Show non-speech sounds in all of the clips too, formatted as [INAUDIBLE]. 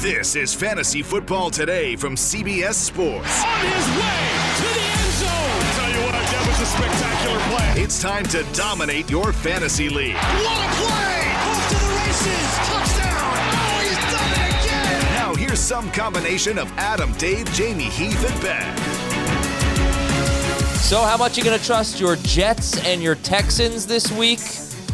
This is Fantasy Football Today from CBS Sports. On his way to the end zone. Tell you what, that was a spectacular play. It's time to dominate your fantasy league. What a play! Off to the races. Touchdown. Oh, he's done it again. Now here's some combination of Adam, Dave, Jamey, Heath, and Ben. So, how much you going to trust your Jets and your Texans this week?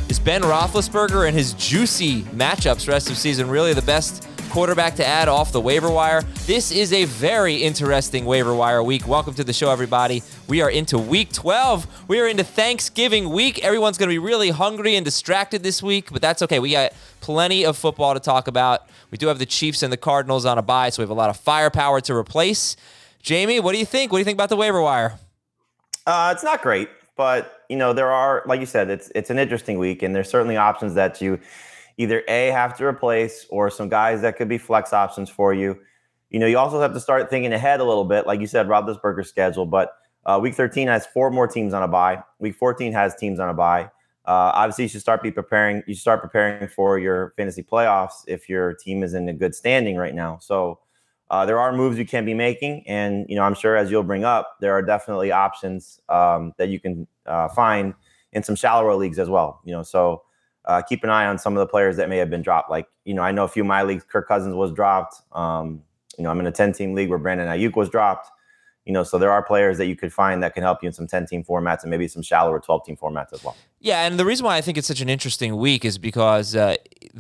Is Ben Roethlisberger and his juicy matchups rest of season really the best quarterback to add off the waiver wire. This is a very interesting waiver wire week. Welcome to the show, everybody. We are into week 12. We are into Thanksgiving week. Everyone's going to be really hungry and distracted this week, but that's okay. We got plenty of football to talk about. We do have the Chiefs and the Cardinals on a bye, so we have a lot of firepower to replace. Jamey, what do you think? What do you think about the waiver wire? Uh, it's not great, but you know there are, like you said, it's it's an interesting week, and there's certainly options that you either A, have to replace, or some guys that could be flex options for you. You know, you also have to start thinking ahead a little bit, like you said, Roethlisberger's schedule. But uh, week 13 has four more teams on a bye. Week 14 has teams on a bye. Uh, obviously, you should start be preparing. You should start preparing for your fantasy playoffs if your team is in a good standing right now. So uh, there are moves you can be making, and you know I'm sure as you'll bring up, there are definitely options um, that you can uh, find in some shallower leagues as well. You know, so uh, keep an eye on some of the players that may have been dropped. Like, you know, I know a few of my leagues, Kirk Cousins was dropped. Um, you know, I'm in a 10 team league where Brandon Aiyuk was dropped. You know, so there are players that you could find that can help you in some 10 team formats and maybe some shallower 12 team formats as well. Yeah, and the reason why I think it's such an interesting week is because uh,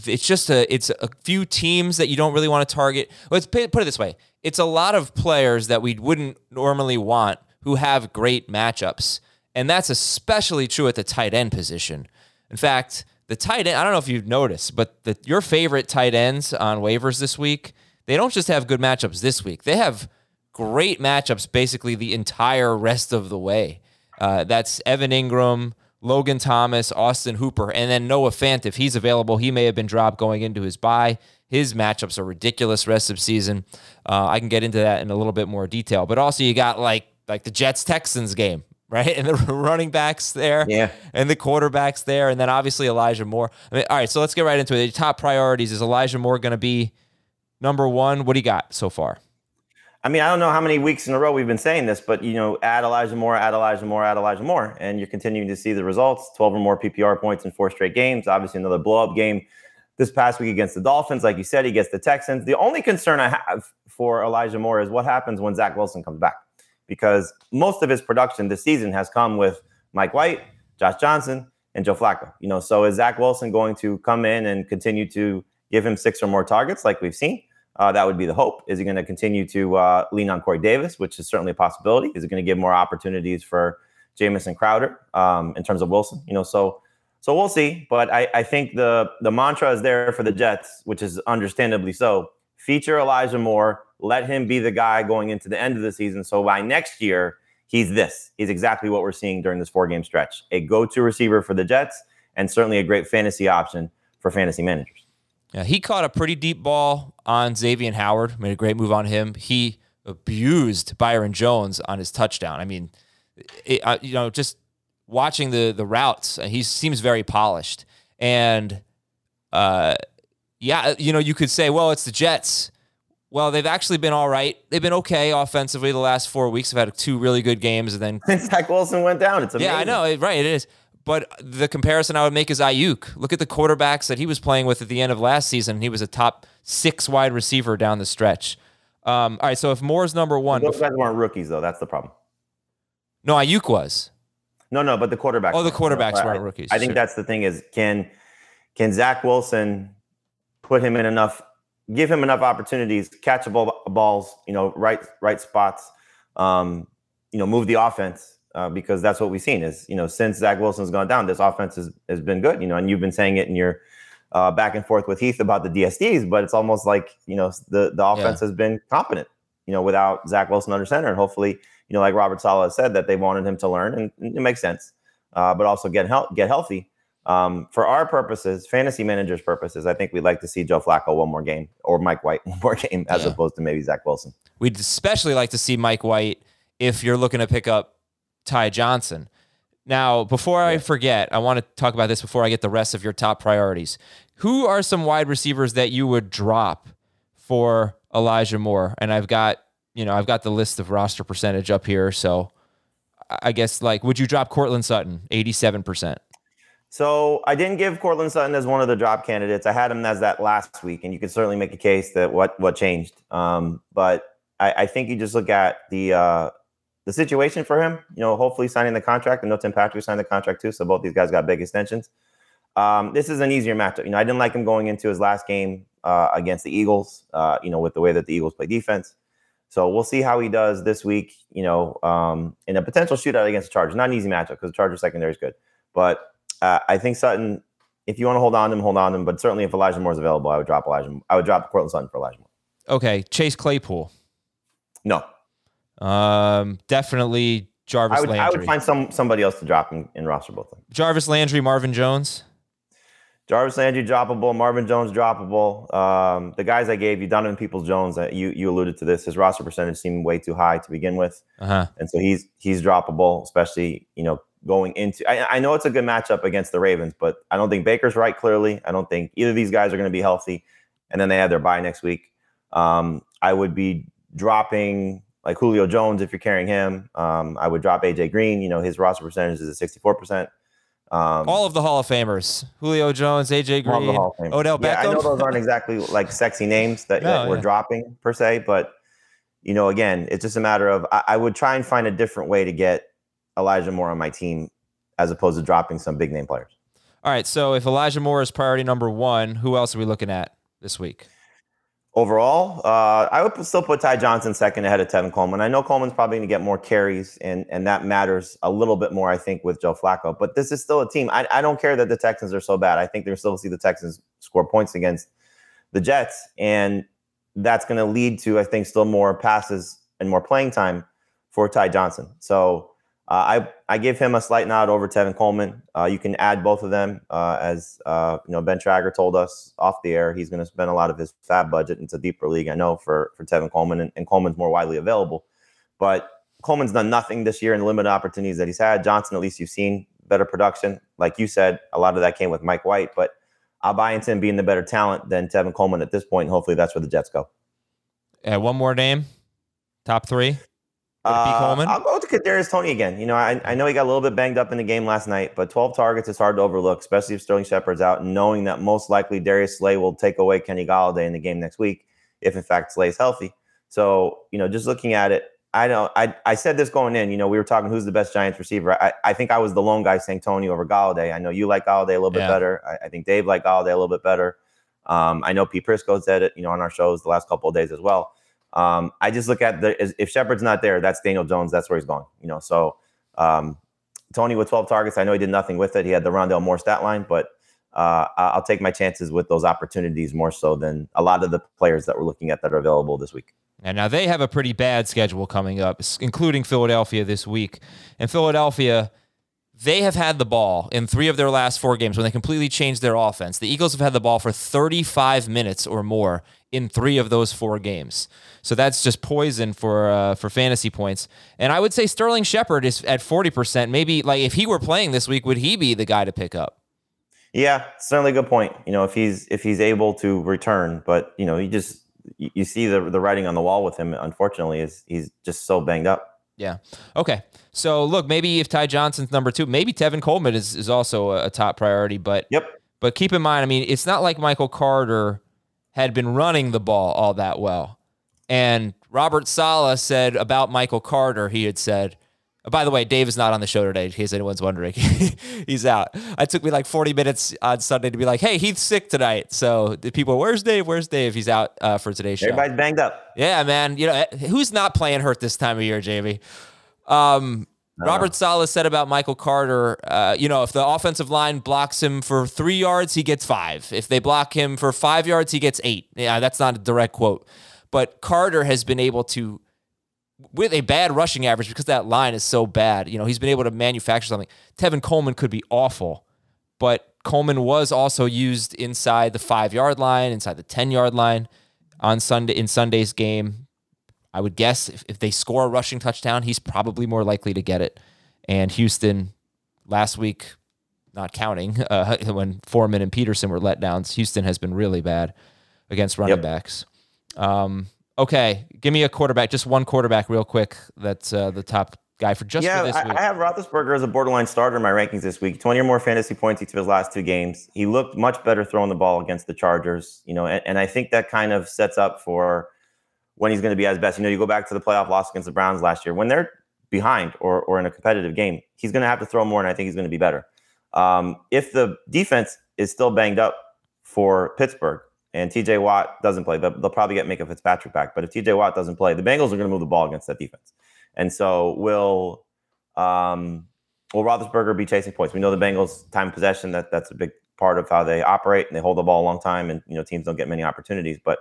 it's just a it's a few teams that you don't really want to target. Let's put it this way: it's a lot of players that we wouldn't normally want who have great matchups, and that's especially true at the tight end position. In fact, the tight end, I don't know if you've noticed, but the, your favorite tight ends on waivers this week, they don't just have good matchups this week. They have great matchups basically the entire rest of the way. Uh, that's Evan Engram, Logan Thomas, Austin Hooper, and then Noah Fant. If he's available, he may have been dropped going into his bye. His matchups are ridiculous rest of season. Uh, I can get into that in a little bit more detail. But also, you got like like the Jets Texans game right? [LAUGHS] And the running backs there, yeah, and the quarterbacks there, and then obviously Elijah Moore. I mean, all right, so let's get right into it. The top priorities is Elijah Moore going to be number one? What do you got so far? I mean, I don't know how many weeks in a row we've been saying this, but you know, add Elijah Moore, add Elijah Moore, add Elijah Moore, and you're continuing to see the results: 12 or more PPR points in four straight games. Obviously, another blow-up game this past week against the Dolphins. Like you said, he gets the Texans. The only concern I have for Elijah Moore is what happens when Zach Wilson comes back because most of his production this season has come with Mike White, Josh Johnson, and Joe Flacco. You know, so is Zach Wilson going to come in and continue to give him six or more targets like we've seen? Uh, that would be the hope. Is he going to continue to uh, lean on Corey Davis, which is certainly a possibility? Is it going to give more opportunities for Jamison Crowder um, in terms of Wilson? You know, so so we'll see. But I, I think the the mantra is there for the Jets, which is understandably so. Feature Elijah Moore, let him be the guy going into the end of the season. So by next year, he's this. He's exactly what we're seeing during this four game stretch a go to receiver for the Jets and certainly a great fantasy option for fantasy managers. Yeah, he caught a pretty deep ball on Xavier Howard, made a great move on him. He abused Byron Jones on his touchdown. I mean, it, uh, you know, just watching the the routes, he seems very polished. And uh, yeah, you know, you could say, well, it's the Jets. Well, they've actually been all right. They've been okay offensively the last four weeks. They've had two really good games, and then [LAUGHS] Zach Wilson went down. It's amazing. Yeah, I know. Right, it is. But the comparison I would make is Aiyuk. Look at the quarterbacks that he was playing with at the end of last season. He was a top six wide receiver down the stretch. Um, all right, so if Moore's number one, those guys weren't rookies though. That's the problem. No, Aiyuk was. No, no, but the quarterbacks. Oh, the quarterbacks weren't rookies. I think sure. that's the thing is can can Zach Wilson put him in enough give him enough opportunities, catchable balls, you know, right right spots, um, you know, move the offense uh, because that's what we've seen is you know since Zach Wilson's gone down, this offense has, has been good. You know, and you've been saying it in your uh, back and forth with Heath about the DSTs, but it's almost like you know the the offense yeah. has been competent. You know, without Zach Wilson under center, and hopefully, you know, like Robert Saleh said, that they wanted him to learn, and, and it makes sense. Uh, but also get help, get healthy. Um, for our purposes, fantasy managers' purposes, I think we'd like to see Joe Flacco one more game or Mike White [LAUGHS] one more game as yeah. opposed to maybe Zach Wilson. We'd especially like to see Mike White if you're looking to pick up Ty Johnson. Now, before I forget, I want to talk about this before I get the rest of your top priorities. Who are some wide receivers that you would drop for Elijah Moore? And I've got, you know, I've got the list of roster percentage up here. So I guess like, would you drop Courtland Sutton, 87%? So I didn't give Courtland Sutton as one of the drop candidates. I had him as that last week, and you could certainly make a case that what what changed. Um, but I, I, think you just look at the uh, the situation for him. You know, hopefully signing the contract. I know Tim Patrick signed the contract too, so both these guys got big extensions. Um, this is an easier matchup. You know, I didn't like him going into his last game uh, against the Eagles. Uh, you know, with the way that the Eagles play defense. So we'll see how he does this week. You know, um, in a potential shootout against the Chargers. Not an easy matchup because the Chargers secondary is good, but uh, I think Sutton. If you want to hold on to him, hold on to him. But certainly, if Elijah Moore is available, I would drop Elijah. I would drop Courtland Sutton for Elijah Moore. Okay, Chase Claypool. No. Um, definitely Jarvis I would, Landry. I would find some somebody else to drop in, in roster both of them. Jarvis Landry, Marvin Jones. Jarvis Landry droppable, Marvin Jones droppable. Um, the guys I gave you, Donovan Peoples Jones, uh, you you alluded to this. His roster percentage seemed way too high to begin with, uh-huh. and so he's he's droppable, especially you know going into. I, I know it's a good matchup against the Ravens, but I don't think Baker's right. Clearly, I don't think either of these guys are going to be healthy, and then they have their bye next week. Um, I would be dropping like Julio Jones if you're carrying him. Um, I would drop AJ Green. You know, his roster percentage is at 64%. Um, all of the Hall of Famers: Julio Jones, AJ Green, Odell Beckham. Yeah, I know those aren't exactly like sexy names that, no, that we're yeah. dropping per se, but you know, again, it's just a matter of I, I, would try and find a different way to get Elijah Moore on my team as opposed to dropping some big name players. All right, so if Elijah Moore is priority number one, who else are we looking at this week? overall. Uh, I would still put Ty Johnson second ahead of Tevin Coleman. I know Coleman's probably going to get more carries, and and that matters a little bit more, I think, with Joe Flacco. But this is still a team. I, I don't care that the Texans are so bad. I think they're still see the Texans score points against the Jets, and that's going to lead to, I think, still more passes and more playing time for Ty Johnson. So I I give him a slight nod over Tevin Coleman. Uh, you can add both of them, uh, as uh, you know. Ben Schragg told us off the air he's going to spend a lot of his FAAB budget into deeper league. I know for for Tevin Coleman, and, and, Coleman's more widely available, but Coleman's done nothing this year in the limited opportunities that he's had. Johnson, at least you've seen better production, like you said. A lot of that came with Mike White, but I'll buy into him being the better talent than Tevin Coleman at this point. And hopefully, that's where the Jets go. One more name, top three. Uh, I'll go to Kadarius Toney again. You know, I, I know he got a little bit banged up in the game last night, but 12 targets is hard to overlook, especially if Sterling Shepard's out, and knowing that most likely Darius Slay will take away Kenny Golladay in the game next week, if in fact Slay's healthy. So, you know, just looking at it, I don't. I I said this going in. You know, we were talking who's the best Giants receiver. I, I think I was the lone guy saying Toney over Golladay. I know you like Golladay a little bit yeah. better. I, I, think Dave liked Golladay a little bit better. Um, I know Pete Prisco said it. You know, on our shows the last couple of days as well. Um, I just look at the if Shepard's not there, that's Daniel Jones. That's where he's going. You know, so um, Toney with 12 targets. I know he did nothing with it. He had the Rondale Moore stat line, but uh, I'll take my chances with those opportunities more so than a lot of the players that we're looking at that are available this week. And now they have a pretty bad schedule coming up, including Philadelphia this week. And Philadelphia they have had the ball in three of their last four games when they completely changed their offense. The Eagles have had the ball for 35 minutes or more in three of those four games. So that's just poison for uh, for fantasy points. And I would say Sterling Shepard is at 40%. Maybe like if he were playing this week, would he be the guy to pick up? Yeah, certainly a good point. You know, if he's if he's able to return, but you know, you just you see the the writing on the wall with him. Unfortunately, is he's just so banged up. Yeah. Okay. So look, maybe if Ty Johnson's number two, maybe Tevin Coleman is, is also a, a top priority. But yep. But keep in mind, I mean, it's not like Michael Carter had been running the ball all that well. And Robert Saleh said about Michael Carter, he had said, by the way, Dave is not on the show today, in case anyone's wondering. [LAUGHS] He's out. It took me like 40 minutes on Sunday to be like, hey, Heath's sick tonight. So the people, where's Dave? Where's Dave? He's out uh, for today's show. Everybody's banged up. Yeah, man. You know, who's not playing hurt this time of year, Jamey? Um, Robert Saleh said about Michael Carter, uh, you know, if the offensive line blocks him for three yards, he gets five. If they block him for five yards, he gets eight. Yeah, that's not a direct quote. But Carter has been able to, with a bad rushing average, because that line is so bad, you know, he's been able to manufacture something. Tevin Coleman could be awful, but Coleman was also used inside the five yard line, inside the 10 yard line on Sunday in Sunday's game. I would guess if, if they score a rushing touchdown, he's probably more likely to get it. And Houston last week, not counting [LAUGHS] uh, when Foreman and Peterson were let downs, Houston has been really bad against running Yep. backs. Um, okay, give me a quarterback, just one quarterback, real quick. That's uh, the top guy for just yeah, for this I, week. I have Roethlisberger as a borderline starter in my rankings this week. 20 or more fantasy points each of his last two games. He looked much better throwing the ball against the Chargers, you know, and, and I think that kind of sets up for when he's going to be at his best. You know, you go back to the playoff loss against the Browns last year when they're behind or, or in a competitive game, he's going to have to throw more, and I think he's going to be better. Um, if the defense is still banged up for Pittsburgh and TJ Watt doesn't play, they'll, probably get Minkah Fitzpatrick back. But if TJ Watt doesn't play, the Bengals are going to move the ball against that defense. And so will um, will Roethlisberger be chasing points? We know the Bengals time possession that that's a big part of how they operate, and they hold the ball a long time, and you know teams don't get many opportunities. But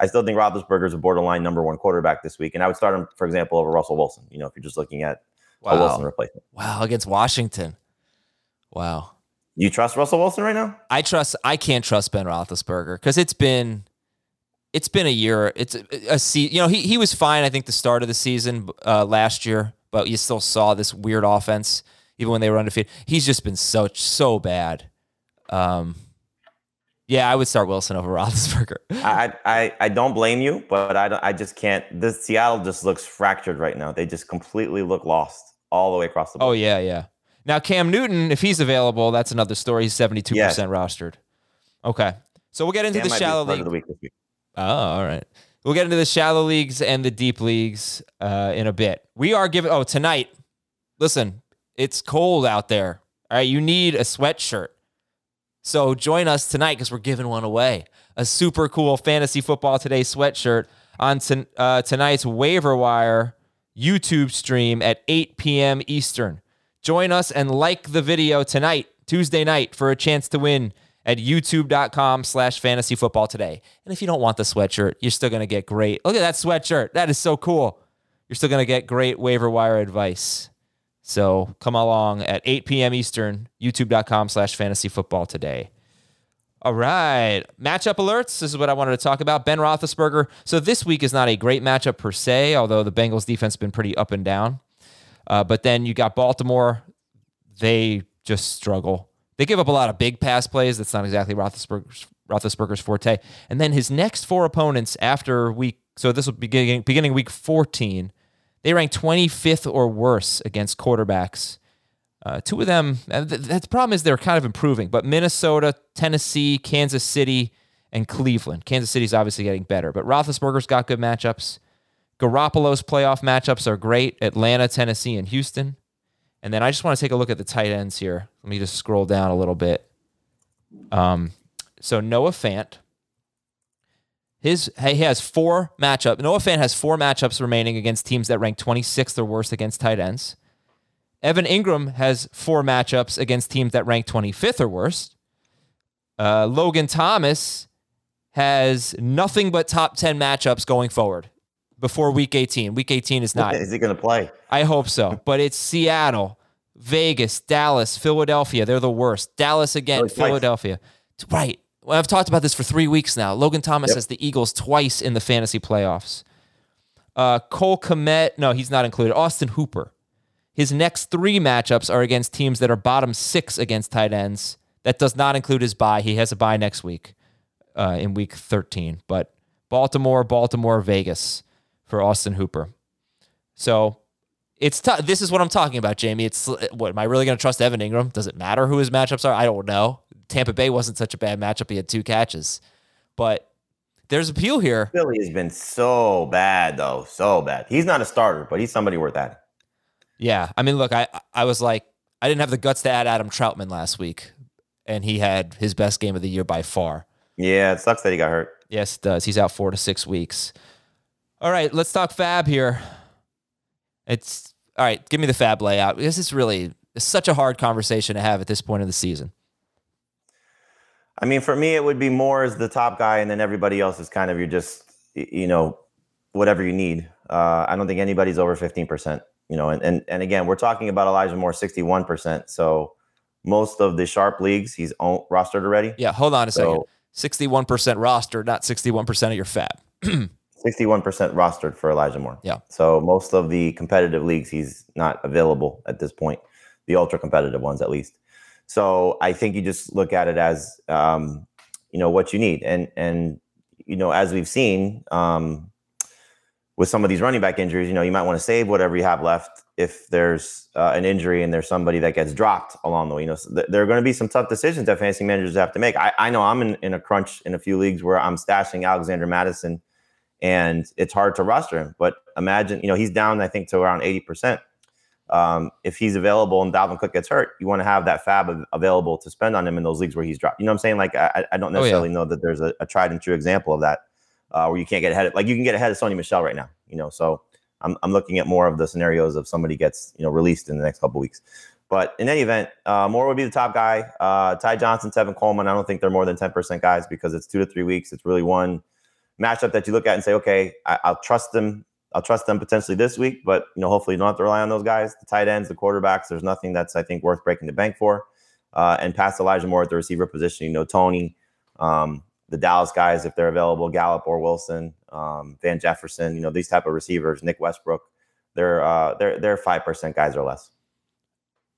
I still think Roethlisberger is a borderline number one quarterback this week, and I would start him, for example, over Russell Wilson. You know, if you're just looking at a Wilson replacement, wow, against Washington. Wow. you trust Russell Wilson right now? I trust. I can't trust Ben Roethlisberger because it's been, it's been a year. It's a, a se- You know, he he was fine. I think the start of the season uh, last year, but you still saw this weird offense even when they were undefeated. He's just been so so bad. Um, yeah, I would start Wilson over [LAUGHS] Roethlisberger. I, I I don't blame you, but I don't, I just can't. This Seattle just looks fractured right now. They just completely look lost all the way across the board. Oh yeah, yeah. Now Cam Newton, if he's available, that's another story. He's seventy two percent rostered. Okay, so we'll get into Cam the shallow league. the week week. Oh, all right. We'll get into the shallow leagues and the deep leagues uh, in a bit. We are giving. Oh, tonight. Listen, it's cold out there. All right, you need a sweatshirt. So join us tonight because we're giving one away. A super cool fantasy football today sweatshirt on uh, tonight's waiver wire YouTube stream at 8 p.m. Eastern. Join us and like the video tonight, Tuesday night, for a chance to win at youtube.com slash fantasy football today. And if you don't want the sweatshirt, you're still going to get great. Look at that sweatshirt. That is so cool. You're still going to get great waiver wire advice. So come along at 8 p.m. Eastern, youtube.com slash fantasy football today. All right. Matchup alerts. This is what I wanted to talk about. Ben Roethlisberger. So this week is not a great matchup per se, although the Bengals defense has been pretty up and down. Uh, but then you got Baltimore. They just struggle. They give up a lot of big pass plays. That's not exactly Roethlisberger's, Roethlisberger's forte. And then his next four opponents after week, so this will be beginning, beginning week 14, they rank 25th or worse against quarterbacks. Uh, two of them, uh, th- th- the problem is they're kind of improving, but Minnesota, Tennessee, Kansas City, and Cleveland. Kansas City's obviously getting better, but Roethlisberger's got good matchups. Garoppolo's playoff matchups are great Atlanta, Tennessee, and Houston. And then I just want to take a look at the tight ends here. Let me just scroll down a little bit. Um, so Noah Fant, his he has four matchup. Noah Fant has four matchups remaining against teams that rank 26th or worse against tight ends. Evan Engram has four matchups against teams that rank 25th or worse. Uh, Logan Thomas has nothing but top 10 matchups going forward before week 18. Week 18 is not. Is he going to play? I hope so. [LAUGHS] But it's Seattle, Vegas, Dallas, Philadelphia. They're the worst. Dallas again, Oh, twice. Philadelphia. Right. Well, I've talked about this for three weeks now. Logan Thomas Yep. has the Eagles twice in the fantasy playoffs. Uh, Cole Kmet, no, he's not included. Austin Hooper. His next three matchups are against teams that are bottom six against tight ends. That does not include his bye. He has a bye next week uh, in week 13. But Baltimore, Baltimore, Vegas for Austin Hooper. So it's tough. This is what I'm talking about, Jamey. It's what am I really going to trust Evan Engram? Does it matter who his matchups are? I don't know. Tampa Bay wasn't such a bad matchup. He had two catches, but there's appeal here. Philly has been so bad, though. So bad. He's not a starter, but he's somebody worth adding. Yeah, I mean, look, I I was like, I didn't have the guts to add Adam Trautman last week, and he had his best game of the year by far. Yeah, it sucks that he got hurt. Yes, it does. He's out four to six weeks. All right, let's talk Fab here. It's all right, give me the fab layout because it's really it's such a hard conversation to have at this point of the season. I mean, for me, it would be more as the top guy, and then everybody else is kind of you're just you know whatever you need. Uh, I don't think anybody's over fifteen percent. You know, and, and and again, we're talking about Elijah Moore sixty one percent. So most of the sharp leagues, he's own, rostered already. Yeah, hold on a so, second. Sixty-one percent roster, not sixty-one percent of your fab. [CLEARS THROAT] 61% rostered for Elijah Moore. Yeah. So most of the competitive leagues, he's not available at this point, the ultra competitive ones at least. So I think you just look at it as, um, you know, what you need. And, and, you know, as we've seen um, with some of these running back injuries, you know, you might want to save whatever you have left if there's uh, an injury and there's somebody that gets dropped along the way. You know, so th- there are going to be some tough decisions that fantasy managers have to make. I, I know I'm in, in a crunch in a few leagues where I'm stashing Alexander Mattison, and it's hard to roster him. But imagine, you know, he's down, I think, to around 80%. Um, if he's available and Dalvin Cook gets hurt, you want to have that fab av- available to spend on him in those leagues where he's dropped. You know what I'm saying? Like, I, I don't necessarily oh, yeah. know that there's a, a, tried and true example of that uh, where you can't get ahead of, like, you can get ahead of Sony Michel right now, you know, so I'm, I'm looking at more of the scenarios of somebody gets you know released in the next couple weeks. But in any event, uh, Moore would be the top guy. Uh, Ty Johnson, Tevin Coleman. I don't think they're more than 10% guys because it's two to three weeks. It's really one matchup that you look at and say, okay, I, will trust them. I'll trust them potentially this week, but you know, hopefully you don't have to rely on those guys. The tight ends, the quarterbacks. There's nothing that's I think worth breaking the bank for. Uh, and past Elijah Moore at the receiver position, you know, Toney, um, the Dallas guys if they're available, Gallup or Wilson, um, Van Jefferson, you know these type of receivers, Nick Westbrook, they're uh, they're they're five percent guys or less.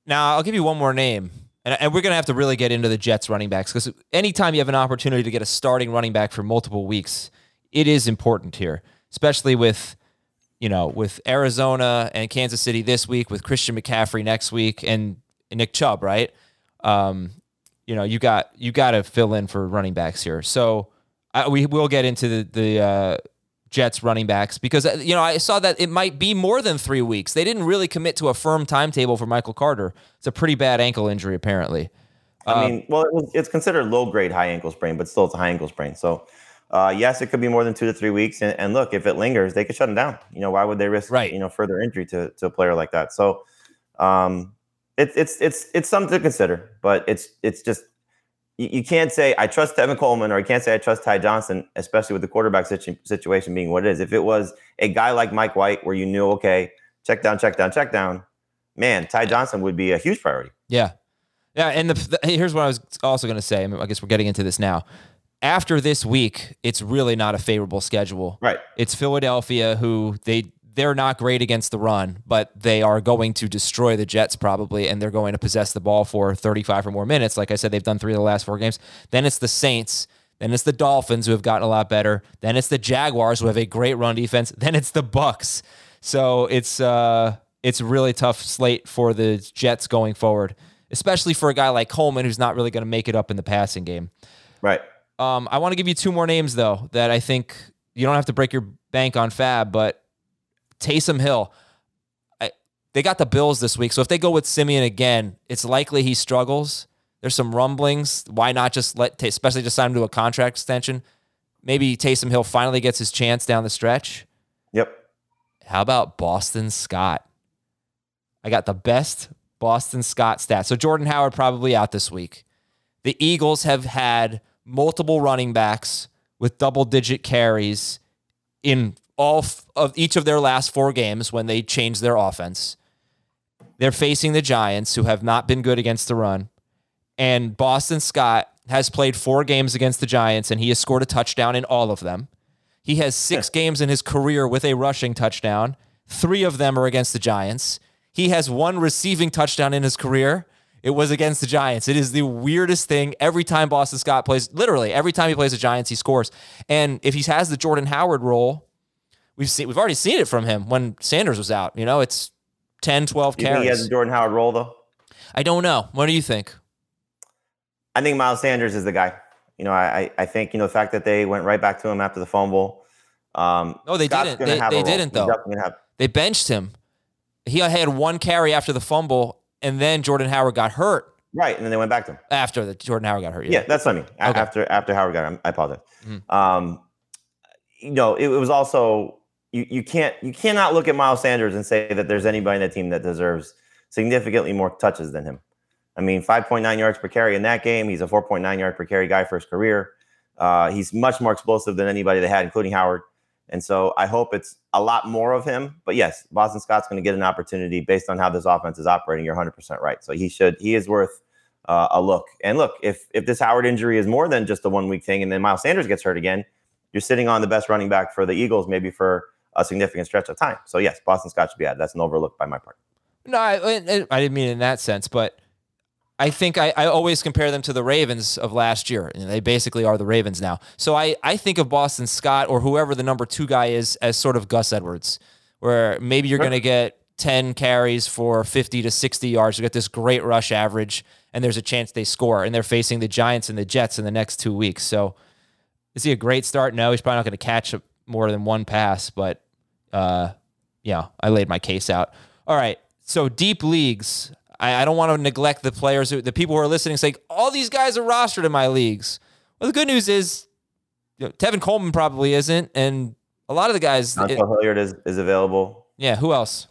Now I'll give you one more name, and, and we're gonna have to really get into the Jets running backs because anytime you have an opportunity to get a starting running back for multiple weeks, it is important here, especially with you know with Arizona and Kansas City this week, with Christian McCaffrey next week, and Nick Chubb, right? Um, you know, you got you got to fill in for running backs here. So I, we will get into the the uh, Jets running backs because uh, you know I saw that it might be more than three weeks. They didn't really commit to a firm timetable for Michael Carter. It's a pretty bad ankle injury apparently. I mean, well, it was, it's considered low grade high ankle sprain, but still it's a high ankle sprain. So. Uh, yes, it could be more than two to three weeks. And, and, look, if it lingers, they could shut him down. You know, why would they risk right. you know further injury to, to a player like that? So, um, it's it's it's it's something to consider, but it's it's just you, you can't say I trust Tevin Coleman or I can't say I trust Ty Johnson, especially with the quarterback situ- situation being what it is. If it was a guy like Mike White, where you knew okay, check down, check down, check down, man, Ty Johnson would be a huge priority. Yeah, yeah. And the, the here's what I was also going to say. I, mean, I guess we're getting into this now after this week, it's really not a favorable schedule. Right. It's Philadelphia who they they're not great against the run, but they are going to destroy the Jets probably, and they're going to possess the ball for 35 or more minutes. Like I said, they've done three of the last four games. Then it's the Saints. Then it's the Dolphins who have gotten a lot better. Then it's the Jaguars who have a great run defense. Then it's the Bucs. So it's uh it's really tough slate for the Jets going forward, especially for a guy like Coleman who's not really going to make it up in the passing game. Right. Um, I want to give you two more names though that I think you don't have to break your bank on Fab, but Taysom Hill. I, they got the Bills this week, so if they go with Siemian again, it's likely he struggles. There's some rumblings. Why not just let, especially just sign him to a contract extension? Maybe Taysom Hill finally gets his chance down the stretch. Yep. How about Boston Scott? I got the best Boston Scott stats. So Jordan Howard probably out this week. The Eagles have had multiple running backs with double digit carries in all of each of their last four games when they changed their offense. They're facing the Giants, who have not been good against the run. And Boston Scott has played four games against the Giants, and he has scored a touchdown in all of them. He has six games in his career with a rushing touchdown. Three of them are against the Giants. He has one receiving touchdown in his career. It was against the Giants. It is the weirdest thing. Every time Boston Scott plays, literally every time he plays the Giants, he scores. And if he has the Jordan Howard role, we've seen we've already seen it from him when Sanders was out. You know, it's 10, 12 you carries. he has a Jordan Howard role though? I don't know. What do you think? I think Miles Sanders is the guy. You know, I I think you know the fact that they went right back to him after the fumble. Um, no, they Scott's didn't. They, they didn't though. Have- they benched him. He had one carry after the fumble, and then Jordan Howard got hurt. Right, and then they went back to him after the Jordan Howard got hurt. Yeah, yeah that's what I mean. Okay. After after Howard got him, I apologize. Mm-hmm. Um, you know, it, it was also you you can't you cannot look at Miles Sanders and say that there's anybody in the team that deserves significantly more touches than him. I mean, 5.9 yards per carry in that game. He's a 4.9 yard per carry guy for his career. Uh, he's much more explosive than anybody they had, including Howard. And so I hope it's a lot more of him. But yes, Boston Scott's going to get an opportunity based on how this offense is operating. You're 100% right. So he should, he is worth uh, a look. And look, if if this Howard injury is more than just a one week thing, and then Miles Sanders gets hurt again, you're sitting on the best running back for the Eagles, maybe for a significant stretch of time. So yes, Boston Scott should be added. That's an overlook by my part. No, I, I didn't mean in that sense, but I think I, I always compare them to the Ravens of last year. And they basically are the Ravens now. So I, I think of Boston Scott or whoever the number two guy is as sort of Gus Edwards, where maybe you're going to get 10 carries for 50 to 60 yards. You get this great rush average, and there's a chance they score. And they're facing the Giants and the Jets in the next two weeks. So is he a great start? No, he's probably not going to catch more than one pass, but uh, yeah, I laid my case out. All right. So deep leagues. I, I don't want to neglect the players, who, the people who are listening, saying all these guys are rostered in my leagues. Well, the good news is you know, Tevin Coleman probably isn't, and a lot of the guys. It, Hilliard is, is available. Yeah. Who else?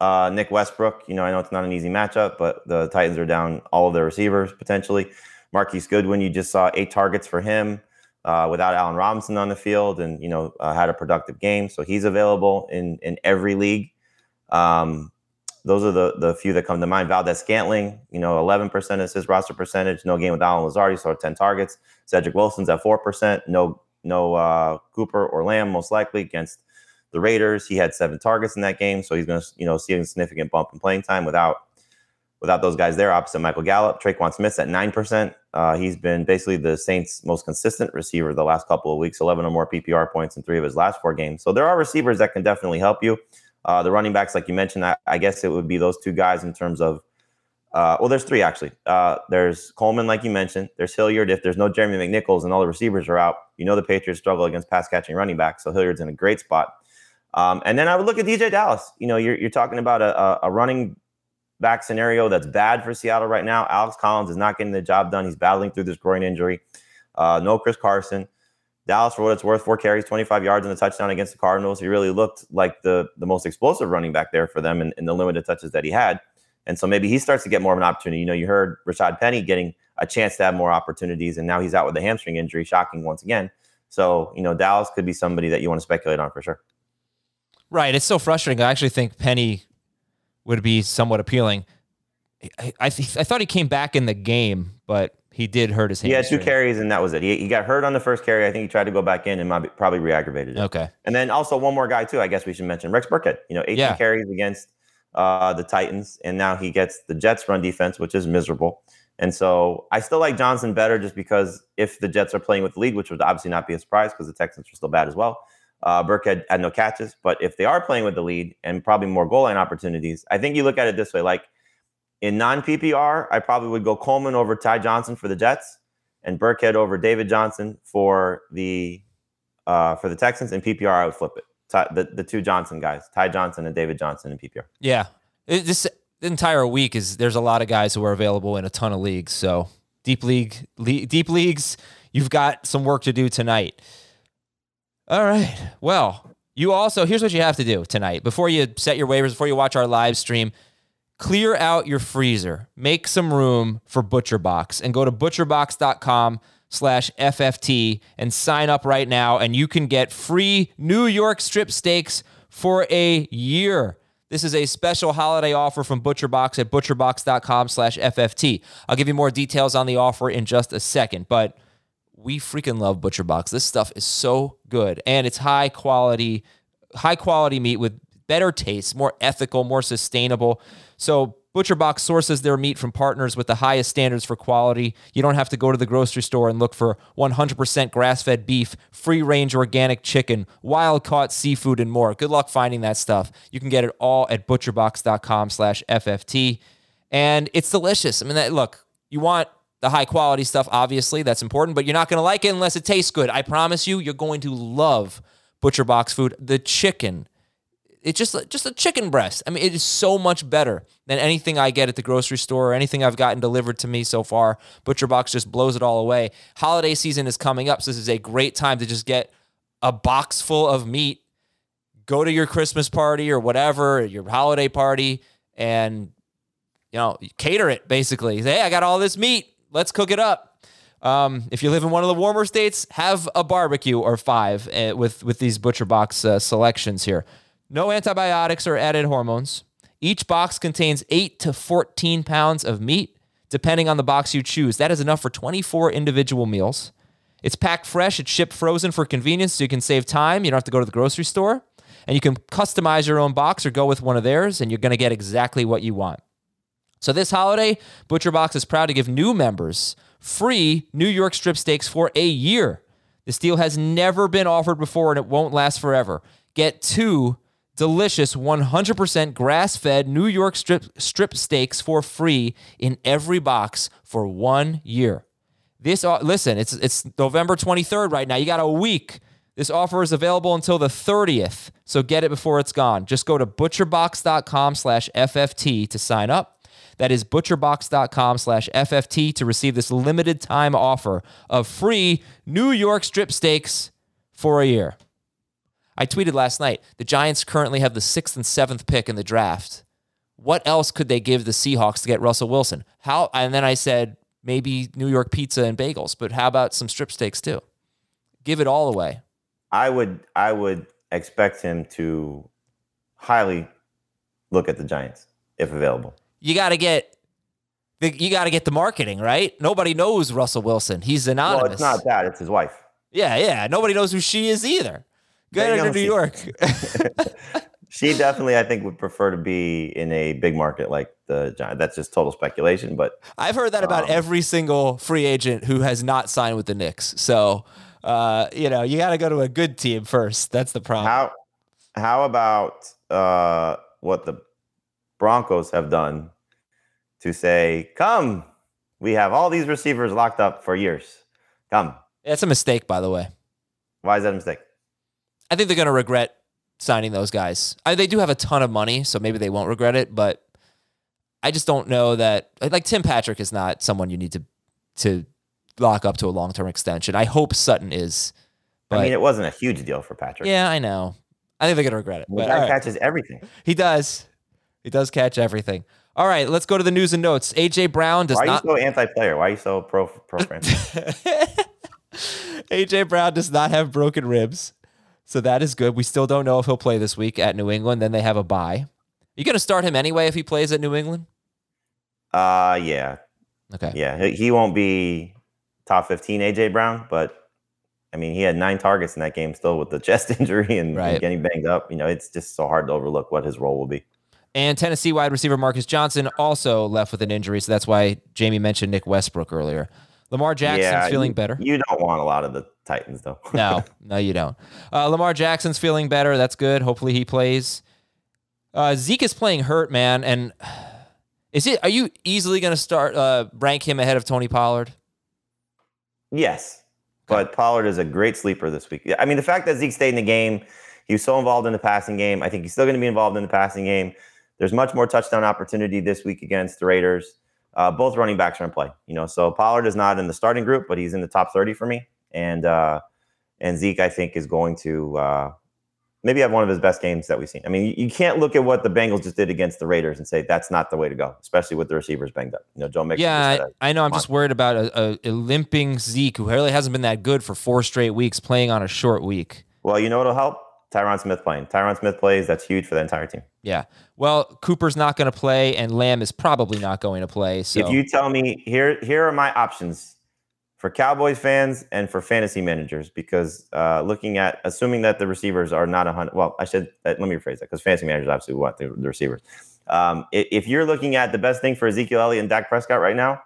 Uh, Nick Westbrook. You know, I know it's not an easy matchup, but the Titans are down all of their receivers potentially. Marquise Goodwin, you just saw eight targets for him uh, without Allen Robinson on the field, and you know uh, had a productive game, so he's available in in every league. Um, those are the the few that come to mind. Valdes-Scantling, you know, 11% is his roster percentage. No game with Allen Lazard, so 10 targets. Cedric Wilson's at 4%. No no uh, Cooper or Lamb most likely against the Raiders. He had seven targets in that game, so he's going to you know see a significant bump in playing time without without those guys there. Opposite Michael Gallup, Tre'Quan Smith's at nine percent. Uh, he's been basically the Saints' most consistent receiver the last couple of weeks, 11 or more PPR points in three of his last four games. So there are receivers that can definitely help you. Uh, the running backs, like you mentioned, I, I, guess it would be those two guys in terms of. Uh, well, there's three actually. Uh, there's Coleman, like you mentioned. There's Hilliard. If there's no Jeremy McNichols and all the receivers are out, you know the Patriots struggle against pass catching running backs. So Hilliard's in a great spot. Um, and then I would look at DeeJay Dallas. You know, you're, you're talking about a, a running back scenario that's bad for Seattle right now. Alex Collins is not getting the job done. He's battling through this groin injury. Uh, no Chris Carson. Dallas, for what it's worth, four carries, 25 yards, and a touchdown against the Cardinals. He really looked like the, the most explosive running back there for them in, in the limited touches that he had. And so maybe he starts to get more of an opportunity. You know, you heard Rashaad Penny getting a chance to have more opportunities, and now he's out with a hamstring injury, shocking once again. So, you know, Dallas could be somebody that you want to speculate on for sure. Right. It's so frustrating. I actually think Penny would be somewhat appealing. I I, th- I thought he came back in the game, but he did hurt his hand. He had two carries, and that was it. He, he got hurt on the first carry. I think he tried to go back in and probably re-aggravated it. Okay. And then also one more guy too. I guess we should mention Rex Burkhead. You know, 18 yeah. carries against uh, the Titans, and now he gets the Jets' run defense, which is miserable. And so I still like Johnson better just because if the Jets are playing with the lead, which would obviously not be a surprise because the Texans are still bad as well. Uh, Burkhead had no catches, but if they are playing with the lead and probably more goal line opportunities, I think you look at it this way: like in non PPR, I probably would go Coleman over Ty Johnson for the Jets, and Burkhead over David Johnson for the uh, for the Texans. In PPR, I would flip it. Ty, the the two Johnson guys, Ty Johnson and David Johnson in PPR. Yeah, it, this entire week is there's a lot of guys who are available in a ton of leagues. So deep league, le- deep leagues, you've got some work to do tonight. All right. Well, you also, here's what you have to do tonight before you set your waivers, before you watch our live stream. Clear out your freezer. Make some room for ButcherBox and go to butcherbox.com slash FFT and sign up right now. And you can get free New York strip steaks for a year. This is a special holiday offer from ButcherBox at butcherbox.com slash FFT. I'll give you more details on the offer in just a second, but we freaking love ButcherBox. This stuff is so good and it's high quality, high quality meat with better taste, more ethical, more sustainable. So ButcherBox sources their meat from partners with the highest standards for quality. You don't have to go to the grocery store and look for 100% grass-fed beef, free-range organic chicken, wild-caught seafood, and more. Good luck finding that stuff. You can get it all at butcherbox.com slash FFT. and it's delicious. I mean, that, look, you want the high quality stuff, obviously, that's important, but you're not going to like it unless it tastes good. I promise you, you're going to love ButcherBox food. The chicken, it's just just a chicken breast. I mean, it is so much better than anything I get at the grocery store or anything I've gotten delivered to me so far. Butcher Box just blows it all away. Holiday season is coming up, so this is a great time to just get a box full of meat go to your Christmas party or whatever, your holiday party, and you know, cater it basically. Say, hey, I got all this meat. Let's cook it up. Um, if you live in one of the warmer states, have a barbecue or five uh, with with these butcher box uh, selections here. No antibiotics or added hormones. Each box contains eight to fourteen pounds of meat, depending on the box you choose. That is enough for twenty four individual meals. It's packed fresh. It's shipped frozen for convenience, so you can save time. You don't have to go to the grocery store, and you can customize your own box or go with one of theirs, and you're going to get exactly what you want. So this holiday, ButcherBox is proud to give new members free New York strip steaks for a year. This deal has never been offered before and it won't last forever. Get two delicious 100% grass-fed New York strip strip steaks for free in every box for 1 year. This listen, it's it's November 23rd right now. You got a week. This offer is available until the 30th, so get it before it's gone. Just go to butcherbox.com/fft to sign up. That is butcherbox.com slash FFT to receive this limited time offer of free New York strip steaks for a year. I tweeted last night the Giants currently have the sixth and seventh pick in the draft. What else could they give the Seahawks to get Russell Wilson? How? And then I said maybe New York pizza and bagels, but how about some strip steaks too? Give it all away. I would I would expect him to highly look at the Giants if available you got to get the, you got to get the marketing right. Nobody knows Russell Wilson. He's anonymous. Well, it's not that; it's his wife. Yeah, yeah. Nobody knows who she is either. Get to New York. [LAUGHS] she definitely, I think, would prefer to be in a big market like the Giants. That's just total speculation, but I've heard that about um, every single free agent who has not signed with the Knicks. So, uh, you know, you got to go to a good team first. That's the problem. How how about uh, what the Broncos have done to say, come, we have all these receivers locked up for years. Come. It's a mistake, by the way. Why is that a mistake? I think they're going to regret signing those guys. I, they do have a ton of money, so maybe they won't regret it, but I just don't know that like Tim Patrick is not someone you need to to lock up to a long term extension. I hope Sutton is. But, I mean, it wasn't a huge deal for Patrick. Yeah, I know. I think they're gonna regret it. Guy right. catches everything. He does. He does catch everything. All right, let's go to the news and notes. AJ Brown does Why not. Why are you so anti-player? Why are you so pro pro AJ [LAUGHS] Brown does not have broken ribs, so that is good. We still don't know if he'll play this week at New England. Then they have a bye. You going to start him anyway if he plays at New England? Uh, yeah. Okay. Yeah, he won't be top fifteen AJ Brown, but I mean, he had nine targets in that game still with the [LAUGHS] chest injury and, right. and getting banged up. You know, it's just so hard to overlook what his role will be. And Tennessee wide receiver Marcus Johnson also left with an injury, so that's why Jamey mentioned Nick Westbrook earlier. Lamar Jackson's yeah, feeling you, better. You don't want a lot of the Titans, though. no, [LAUGHS] no, you don't. Uh, Lamar Jackson's feeling better. That's good. Hopefully, he plays. Uh, Zeke is playing hurt, man. And is it? Are you easily going to start uh, rank him ahead of Tony Pollard? Yes, but Pollard is a great sleeper this week. I mean, the fact that Zeke stayed in the game, he was so involved in the passing game. I think he's still going to be involved in the passing game. There's much more touchdown opportunity this week against the Raiders. Uh, both running backs are in play, you know. So Pollard is not in the starting group, but he's in the top 30 for me. And uh, and Zeke, I think, is going to uh, maybe have one of his best games that we've seen. I mean, you, you, can't look at what the Bengals just did against the Raiders and say that's not the way to go, especially with the receivers banged up. You know, Joe Mixon. Yeah, I, I, know. I'm just worried about a, a, a limping Zeke who really hasn't been that good for four straight weeks, playing on a short week. Well, you know what'll help? Tyron Smith playing. Tyron Smith plays. That's huge for the entire team. Yeah. Well, Cooper's not going to play, and Lamb is probably not going to play. So if you tell me here, here are my options for Cowboys fans and for fantasy managers, because uh, looking at assuming that the receivers are not a hundred. Well, I should uh, let me rephrase that because fantasy managers obviously want the, the receivers. Um, if, if you're looking at the best thing for Ezekiel Elliott and Dak Prescott right now,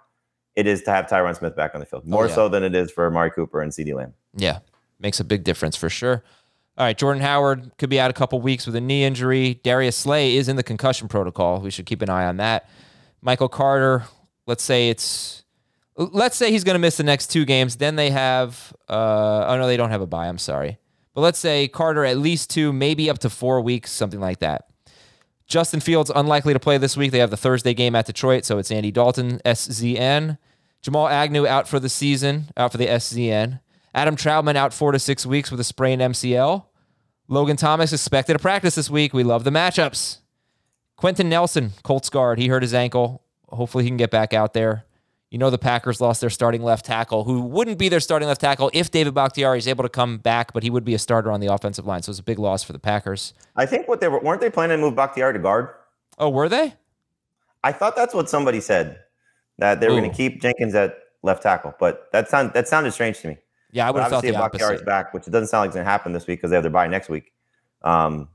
it is to have Tyron Smith back on the field, more oh, yeah. so than it is for Amari Cooper and CeeDee Lamb. Yeah, makes a big difference for sure. All right, Jordan Howard could be out a couple weeks with a knee injury. Darius Slay is in the concussion protocol. We should keep an eye on that. Michael Carter, let's say it's let's say he's going to miss the next two games. Then they have uh, oh no, they don't have a bye. I'm sorry, but let's say Carter at least two, maybe up to four weeks, something like that. Justin Fields unlikely to play this week. They have the Thursday game at Detroit, so it's Andy Dalton, SZN. Jamal Agnew out for the season, out for the SZN. Adam Trautman out four to six weeks with a sprained MCL. Logan Thomas expected to practice this week. We love the matchups. Quenton Nelson, Colts guard. He hurt his ankle. Hopefully, he can get back out there. You know, the Packers lost their starting left tackle, who wouldn't be their starting left tackle if David Bakhtiari is able to come back, but he would be a starter on the offensive line. So it's a big loss for the Packers. I think what they were weren't they planning to move Bakhtiari to guard? Oh, were they? I thought that's what somebody said that they were going to keep Jenkins at left tackle, but that sound that sounded strange to me. Yeah, I would have thought the if Bakhtiari's back, which it doesn't sound like it's going to happen this week because they have their bye next week. Um,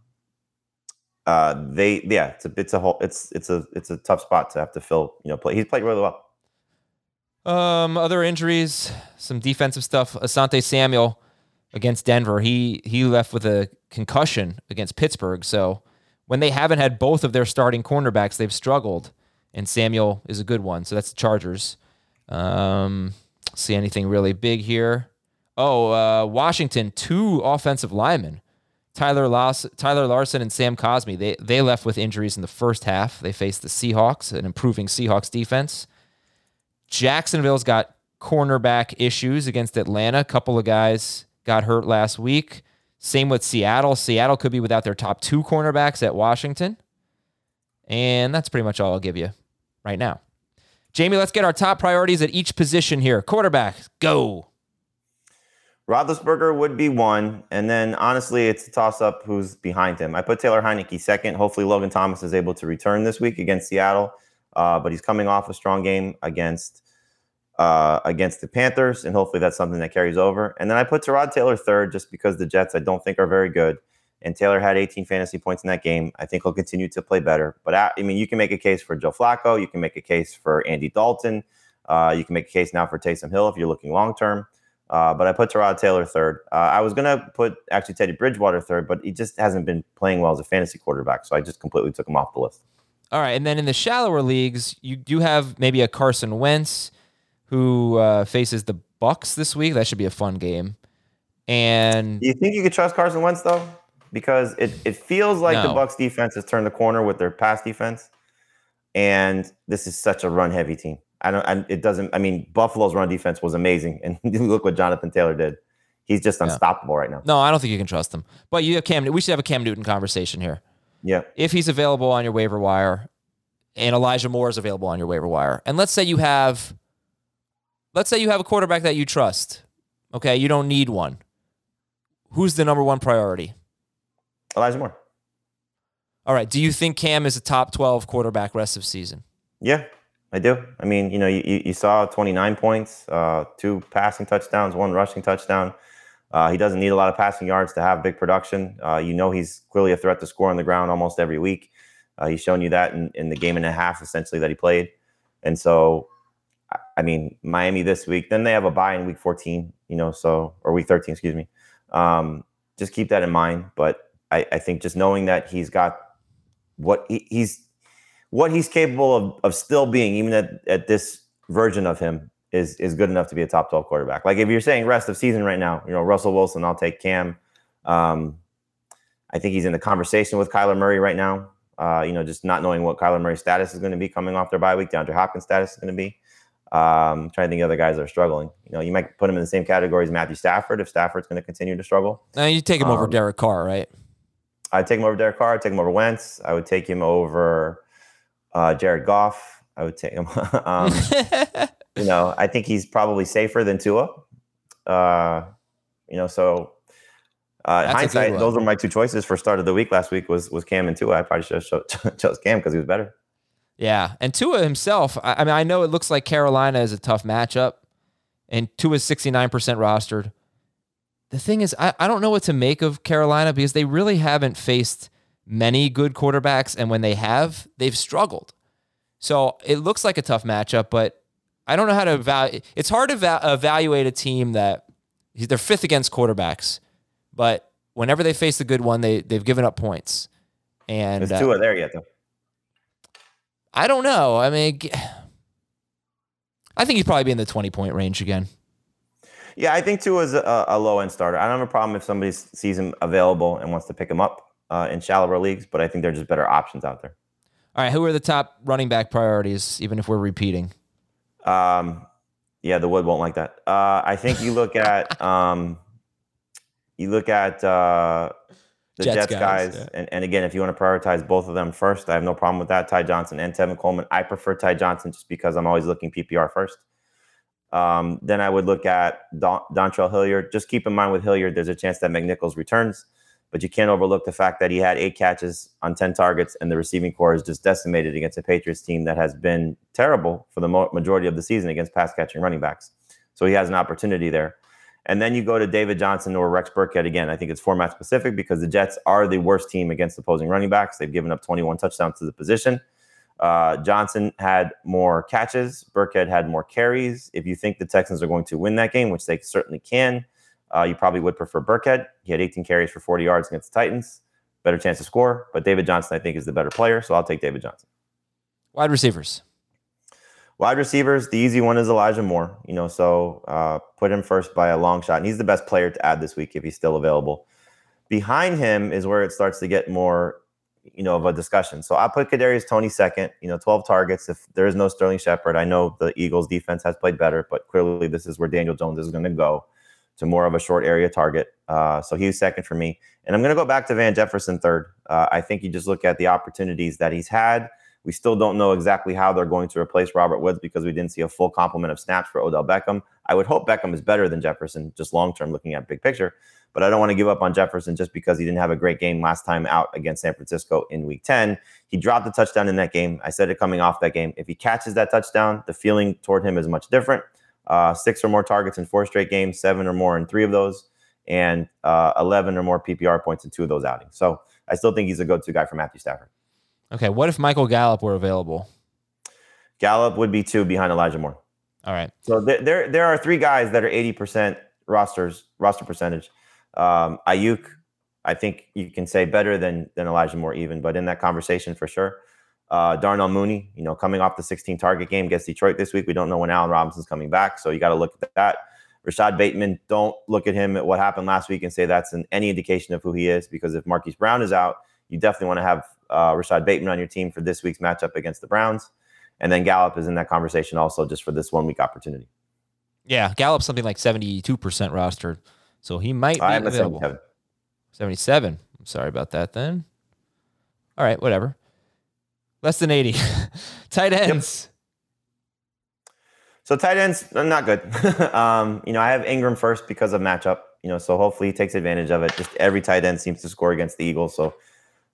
uh, they yeah, it's a it's a whole it's it's a it's a tough spot to have to fill. You know, play. He's played really well. Um, other injuries, some defensive stuff. Asante Samuel against Denver, he he left with a concussion against Pittsburgh. So when they haven't had both of their starting cornerbacks, they've struggled. And Samuel is a good one. So that's the Chargers. Um, see anything really big here? Oh, uh, Washington, two offensive linemen. Tyler Tyler Larsen and Sam Cosmi. They they left with injuries in the first half. They faced the Seahawks, an improving Seahawks defense. Jacksonville's got cornerback issues against Atlanta. A couple of guys got hurt last week. Same with Seattle. Seattle could be without their top two cornerbacks at Washington. And that's pretty much all I'll give you right now. Jamey, let's get our top priorities at each position here. Quarterback, go. Roethlisberger would be one, and then honestly, it's a toss-up who's behind him. I put Taylor Heinicke second. Hopefully, Logan Thomas is able to return this week against Seattle, uh, but he's coming off a strong game against uh, against the Panthers, and hopefully that's something that carries over. And then I put Tyrod Taylor third, just because the Jets I don't think are very good, and Taylor had 18 fantasy points in that game. I think he'll continue to play better. But I, I mean, you can make a case for Joe Flacco, you can make a case for Andy Dalton, uh, you can make a case now for Taysom Hill if you're looking long term. Uh, but I put Tyrod Taylor third. Uh, I was going to put actually Teddy Bridgewater third, but he just hasn't been playing well as a fantasy quarterback. So I just completely took him off the list. All right, and then in the shallower leagues, you do have maybe a Carson Wentz who uh, faces the Bucs this week. That should be a fun game. And Do you think you could trust Carson Wentz though? Because it, it feels like the Bucs defense has turned the corner with their pass defense, and this is such a run heavy team. I don't. I, it doesn't. I mean, Buffalo's run defense was amazing, [LAUGHS] and look what Jonathan Taylor did. He's just unstoppable right now. no, I don't think you can trust them. But you have Cam. We should have a Cam Newton conversation here. Yeah. If he's available on your waiver wire, and Elijah Moore is available on your waiver wire, and let's say you have, let's say you have a quarterback that you trust. Okay, you don't need one. Who's the number one priority? Elijah Moore. All right. Do you think Cam is a top twelve quarterback rest of season? Yeah, I do. I mean, you know, you, you you saw 29 points, uh, two passing touchdowns, one rushing touchdown. Uh, he doesn't need a lot of passing yards to have big production. Uh, you know, he's clearly a threat to score on the ground almost every week. Uh, he's shown you that in, in the game and a half essentially that he played. And so, I- mean, Miami this week, then they have a bye in week 14, you know, so, or week 13, excuse me. Um, just keep that in mind. But I, I think just knowing that he's got what he, he's, what he's capable of, of still being, even at, at this version of him, is is good enough to be a top 12 quarterback. Like if you're saying rest of season right now, you know, Russell Wilson, I'll take Cam. Um, I think he's in the conversation with Kyler Murray right now. Uh, you know, just not knowing what Kyler Murray's status is going to be coming off their bye week, DeAndre Hopkins' status is going to be. Um, trying to think of other guys that are struggling. You know, you might put him in the same category as Matthew Stafford if Stafford's going to continue to struggle. Now you take him over Um, Derek Carr, right? I'd take him over Derek Carr. I'd take him over Wentz. I would take him over uh, Jared Goff. I would take him. [LAUGHS] um, [LAUGHS] you know, I think he's probably safer than Tua. Uh, you know, so uh, That's a good hindsight, those were my two choices for start of the week last week was was Cam and Tua. I probably should have cho- [LAUGHS] chose Cam because he was better. Yeah, and Tua himself. I, I mean, I know it looks like Carolina is a tough matchup, and Tua's sixty nine percent rostered. The thing is, I, I don't know what to make of Carolina because they really haven't faced many good quarterbacks, and when they have, they've struggled. So it looks like a tough matchup, but I don't know how to evaluate. It's hard to va- evaluate a team that they're fifth against quarterbacks, but whenever they face a good one, they they've given up points. And Is uh, Tua there yet though? I don't know. I mean, I think he'd probably be in the 20 point range again. Yeah, I think Tua's a, a low end starter. I don't have a problem if somebody sees him available and wants to pick him up uh, in shallower leagues, but I think there are just better options out there. All right, who are the top running back priorities, even if we're repeating? Um, yeah, the wood won't like that. Uh, I think you look at [LAUGHS] um, you look at uh, the Jets Jets, guys, guys. yeah. And, and again, if you want to prioritize both of them first, I have no problem with that. Ty Johnson and Tevin Coleman. I prefer Ty Johnson just because I'm always looking PPR first. Um, then I would look at Don, Dontrell Hilliard. Just keep in mind with Hilliard, there's a chance that McNichols returns, but you can't overlook the fact that he had eight catches on 10 targets, and the receiving corps is just decimated against a Patriots team that has been terrible for the majority of the season against pass catching running backs. So he has an opportunity there. And then you go to David Johnson or Rex Burkhead again. I think it's format specific because the Jets are the worst team against opposing running backs. They've given up 21 touchdowns to the position. Uh, Johnson had more catches. Burkhead had more carries. If you think the Texans are going to win that game, which they certainly can, uh, you probably would prefer Burkhead. He had 18 carries for 40 yards against the Titans. Better chance to score. But David Johnson, I think, is the better player. So I'll take David Johnson. Wide receivers. Wide receivers, the easy one is Elijah Moore. You know, so uh, put him first by a long shot. And he's the best player to add this week if he's still available. Behind him is where it starts to get more, you know, of a discussion. So I put Kadarius Toney second. You know, 12 targets. If there is no Sterling Shepard, I know the Eagles' defense has played better, but clearly this is where Daniel Jones is going to go to more of a short area target. Uh, so he's second for me. And I'm going to go back to Van Jefferson third. Uh, I think you just look at the opportunities that he's had. We still don't know exactly how they're going to replace Robert Woods because we didn't see a full complement of snaps for Odell Beckham. I would hope Beckham is better than Jefferson, just long term looking at big picture. But I don't want to give up on Jefferson just because he didn't have a great game last time out against San Francisco in week 10. He dropped a touchdown in that game. I said it coming off that game. If he catches that touchdown, the feeling toward him is much different. Uh, six or more targets in four straight games, seven or more in three of those, and uh, 11 or more PPR points in two of those outings. So I still think he's a go to guy for Matthew Stafford. Okay. What if Michael Gallup were available? Gallup would be two behind Elijah Moore. All right. So there, there, there are three guys that are 80% rosters, roster percentage. Um, Aiyuk, I think you can say better than than Elijah Moore even, but in that conversation for sure. Uh, Darnell Mooney, you know, coming off the 16 target game against Detroit this week. We don't know when Allen Robinson's coming back, so you got to look at that. Rashod Bateman, don't look at him at what happened last week and say that's an, any indication of who he is, because if Marquise Brown is out, you definitely want to have uh, Rashod Bateman on your team for this week's matchup against the Browns. And then Gallup is in that conversation also just for this one week opportunity. Yeah. Gallup's something like 72% rostered. So he might be available. 77. 77. I'm sorry about that then. All right, whatever. Less than 80. [LAUGHS] Tight ends. So tight ends, uh, not good. [LAUGHS] um, you know, I have Engram first because of matchup. You know, so hopefully he takes advantage of it. Just every tight end seems to score against the Eagles. So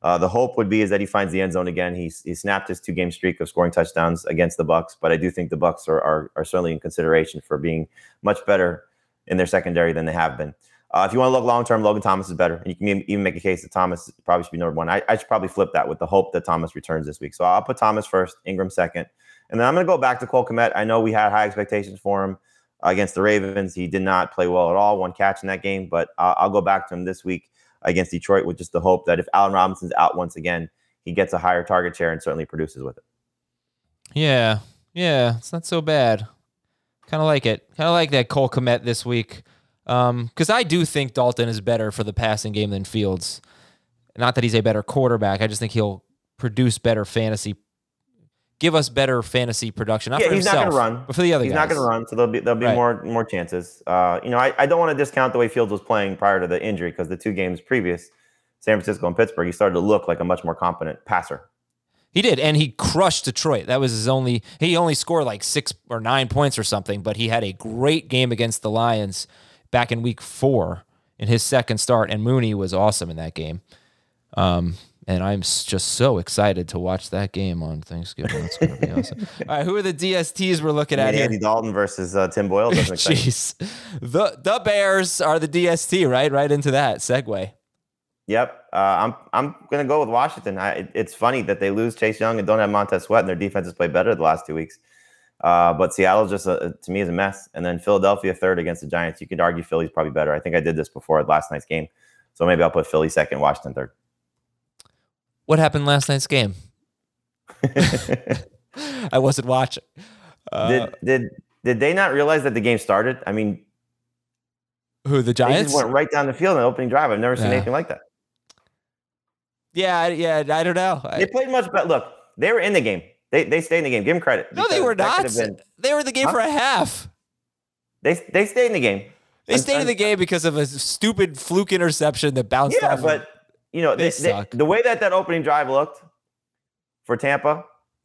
uh, the hope would be is that he finds the end zone again. He's he snapped his two game streak of scoring touchdowns against the Bucs, but I do think the Bucs are, are are certainly in consideration for being much better in their secondary than they have been. Uh, if you want to look long term, Logan Thomas is better. And you can even- make a case that Thomas probably should be number one. I, I should probably flip that with the hope that Thomas returns this week. So I'll put Thomas first, Engram second. And then I'm going to go back to Cole Kmet. I know we had high expectations for him against the Ravens. He did not play well at all, one catch in that game. But uh, I'll go back to him this week against Detroit with just the hope that if Allen Robinson's out once again, he gets a higher target share and certainly produces with it. Yeah. Yeah. It's not so bad. Kind of like it. Kind of like that Cole Kmet this week. Because I do think Dalton is better for the passing game than Fields. Not that he's a better quarterback. I just think he'll produce better fantasy, give us better fantasy production. Not yeah, for he's himself, not going to run. but for the other he's guys. not going to run, so there'll be there'll be Right. more more chances. Uh, you know, I, I don't want to discount the way Fields was playing prior to the injury because the two games previous, San Francisco and Pittsburgh, he started to look like a much more competent passer. He did, and he crushed Detroit. That was his only. He only scored like six or nine points or something, but he had a great game against the Lions back in Week Four in his second start, and Mooney was awesome in that game. Um, and I'm just so excited to watch that game on Thanksgiving. It's going to be awesome. [LAUGHS] All right, who are the DSTs we're looking at here? Andy Dalton versus uh, Tim Boyle doesn't. [LAUGHS] Jeez, the the Bears are the DST, right? Right into that segue. Yep, uh, I'm I'm gonna go with Washington. I, it- it's funny that they lose Chase Young and don't have Montez Sweat, and their defense has played better the last two weeks. Uh, but Seattle's just a, to me is a mess, and then Philadelphia third against the Giants. You could argue Philly's probably better. I think I did this before at last night's game, so maybe I'll put Philly second, Washington third. What happened last night's game? [LAUGHS] [LAUGHS] I wasn't watching. Uh, did did did they not realize that the game started? I mean, who the Giants? went right down the field in the opening drive. I've never seen Yeah. anything like that. Yeah, I- yeah, I don't know. They played much better. Look, they were in the game. They they stayed in the game. Give them credit. no, they were not. been- they were in the game Huh? for a half. they they stayed in the game. They I'm- stayed in I'm- the game because of a stupid fluke interception that bounced Yeah, off. of- but you know, They they, the way that that opening drive looked for Tampa,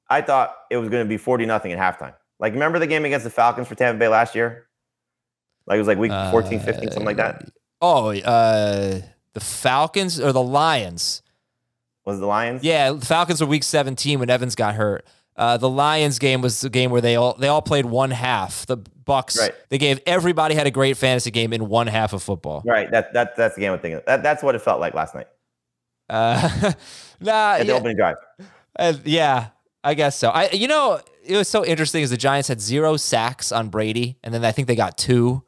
I thought it was going to be 40 nothing at halftime. Like, remember the game against the Falcons for Tampa Bay last year? Like, it was like week 14, 15, something like that. Oh, uh, the Falcons or the Lions? Was it the Lions? Yeah, the Falcons were week 17 when Evans got hurt. Uh, the Lions game was the game where they all they all played one half. The Bucs Right. they gave everybody had a great fantasy game in one half of football. Right. That, that, that's the game I'm thinking of. That, that's what it felt like last night Uh, [LAUGHS] nah, at the yeah, opening drive. uh, yeah, I guess so. I you know it was so interesting is the Giants had zero sacks on Brady, and then I think they got two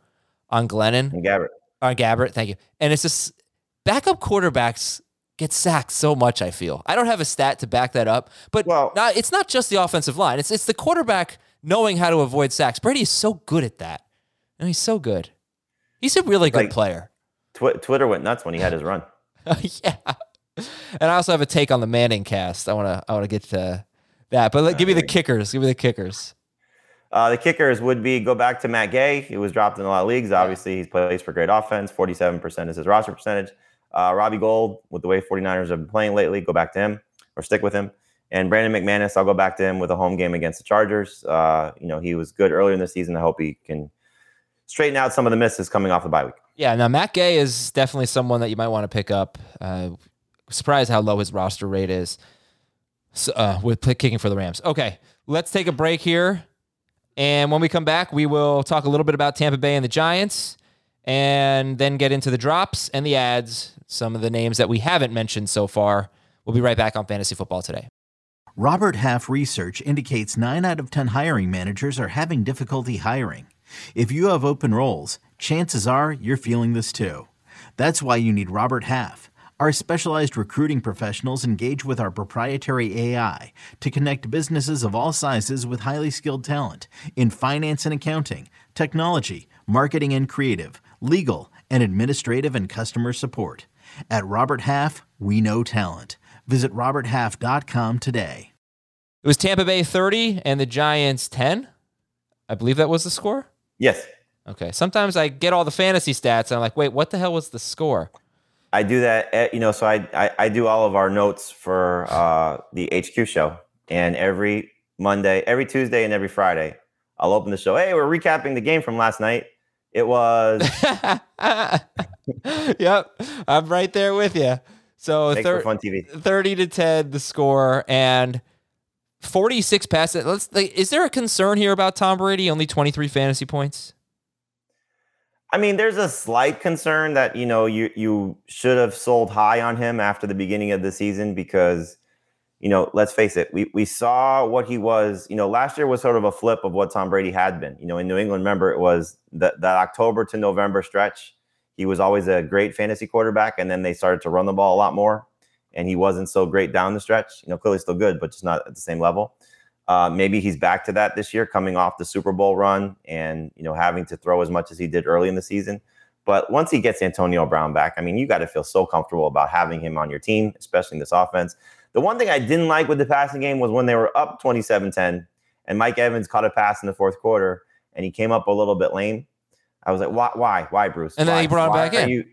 on Glennon And Gabbert. on Gabbert. Thank you. And it's just backup quarterbacks get sacked so much. I feel I don't have a stat to back that up, but Well- not, it's not just the offensive line. It's it's the quarterback knowing how to avoid sacks. Brady is so good at that. And he's so good. He's a really good Like- player. Twi- Twitter went nuts when he had his run. [LAUGHS] yeah. And I also have a take on the Manning cast. I want to I want to get to that. But let, give me the kickers. Give me the kickers. Uh, the kickers would be go back to Matt Gay. He was dropped in a lot of leagues. Obviously, he's plays for great offense. 47% is his roster percentage. Uh, Robbie Gould, with the way 49ers have been playing lately, go back to him or stick with him. And Brandon McManus, I'll go back to him with a home game against the Chargers. Uh, you know, he was good earlier in the season. I hope he can straighten out some of the misses coming off the bye week. Yeah, now Matt Gay is definitely someone that you might want to pick up. Uh, surprised how low his roster rate is so, uh, with kicking for the Rams. Okay, let's take a break here. And when we come back, we will talk a little bit about Tampa Bay and the Giants and then get into the drops and the ads, some of the names that we haven't mentioned so far. We'll be right back on Fantasy Football today. Robert Half research indicates 9 out of 10 hiring managers are having difficulty hiring. If you have open roles, chances are you're feeling this too. That's why you need Robert Half. Our specialized recruiting professionals engage with our proprietary AI to connect businesses of all sizes with highly skilled talent in finance and accounting, technology, marketing and creative, legal, and administrative and customer support. At Robert Half, we know talent. Visit RobertHalf.com today. It was Tampa Bay 30 and the Giants 10. I believe that was the score. Yes, Okay. Sometimes I get all the fantasy stats and I'm like, wait, what the hell was the score? I do that. eh, You know, so I I, I do all of our notes for uh, the HQ show, and every Monday, every Tuesday, and every Friday, I'll open the show. Hey, we're recapping the game from last night. It was [LAUGHS] yep. I'm right there with you. So thir- Fun TV. 30 to 10 the score and 46 passes. Let's like, is there a concern here about Tom Brady only 23 fantasy points? I mean, there's a slight concern that you know you you should have sold high on him after the beginning of the season because you know let's face it, we we saw what he was. You know, last year was sort of a flip of what Tom Brady had been. You know, in New England, remember it was that that October to November stretch. He was always a great fantasy quarterback, and then they started to run the ball a lot more, and he wasn't so great down the stretch. You know, clearly still good, but just not at the same level. Uh, maybe he's back to that this year, coming off the Super Bowl run and you know having to throw as much as he did early in the season. But once he gets Antonio Brown back, I mean, you got to feel so comfortable about having him on your team, especially in this offense. The one thing I didn't like with the passing game was when they were up 27-10 and Mike Evans caught a pass in the fourth quarter and he came up a little bit lame. I was like, why, why, why, Bruce? And then he brought him back in. You,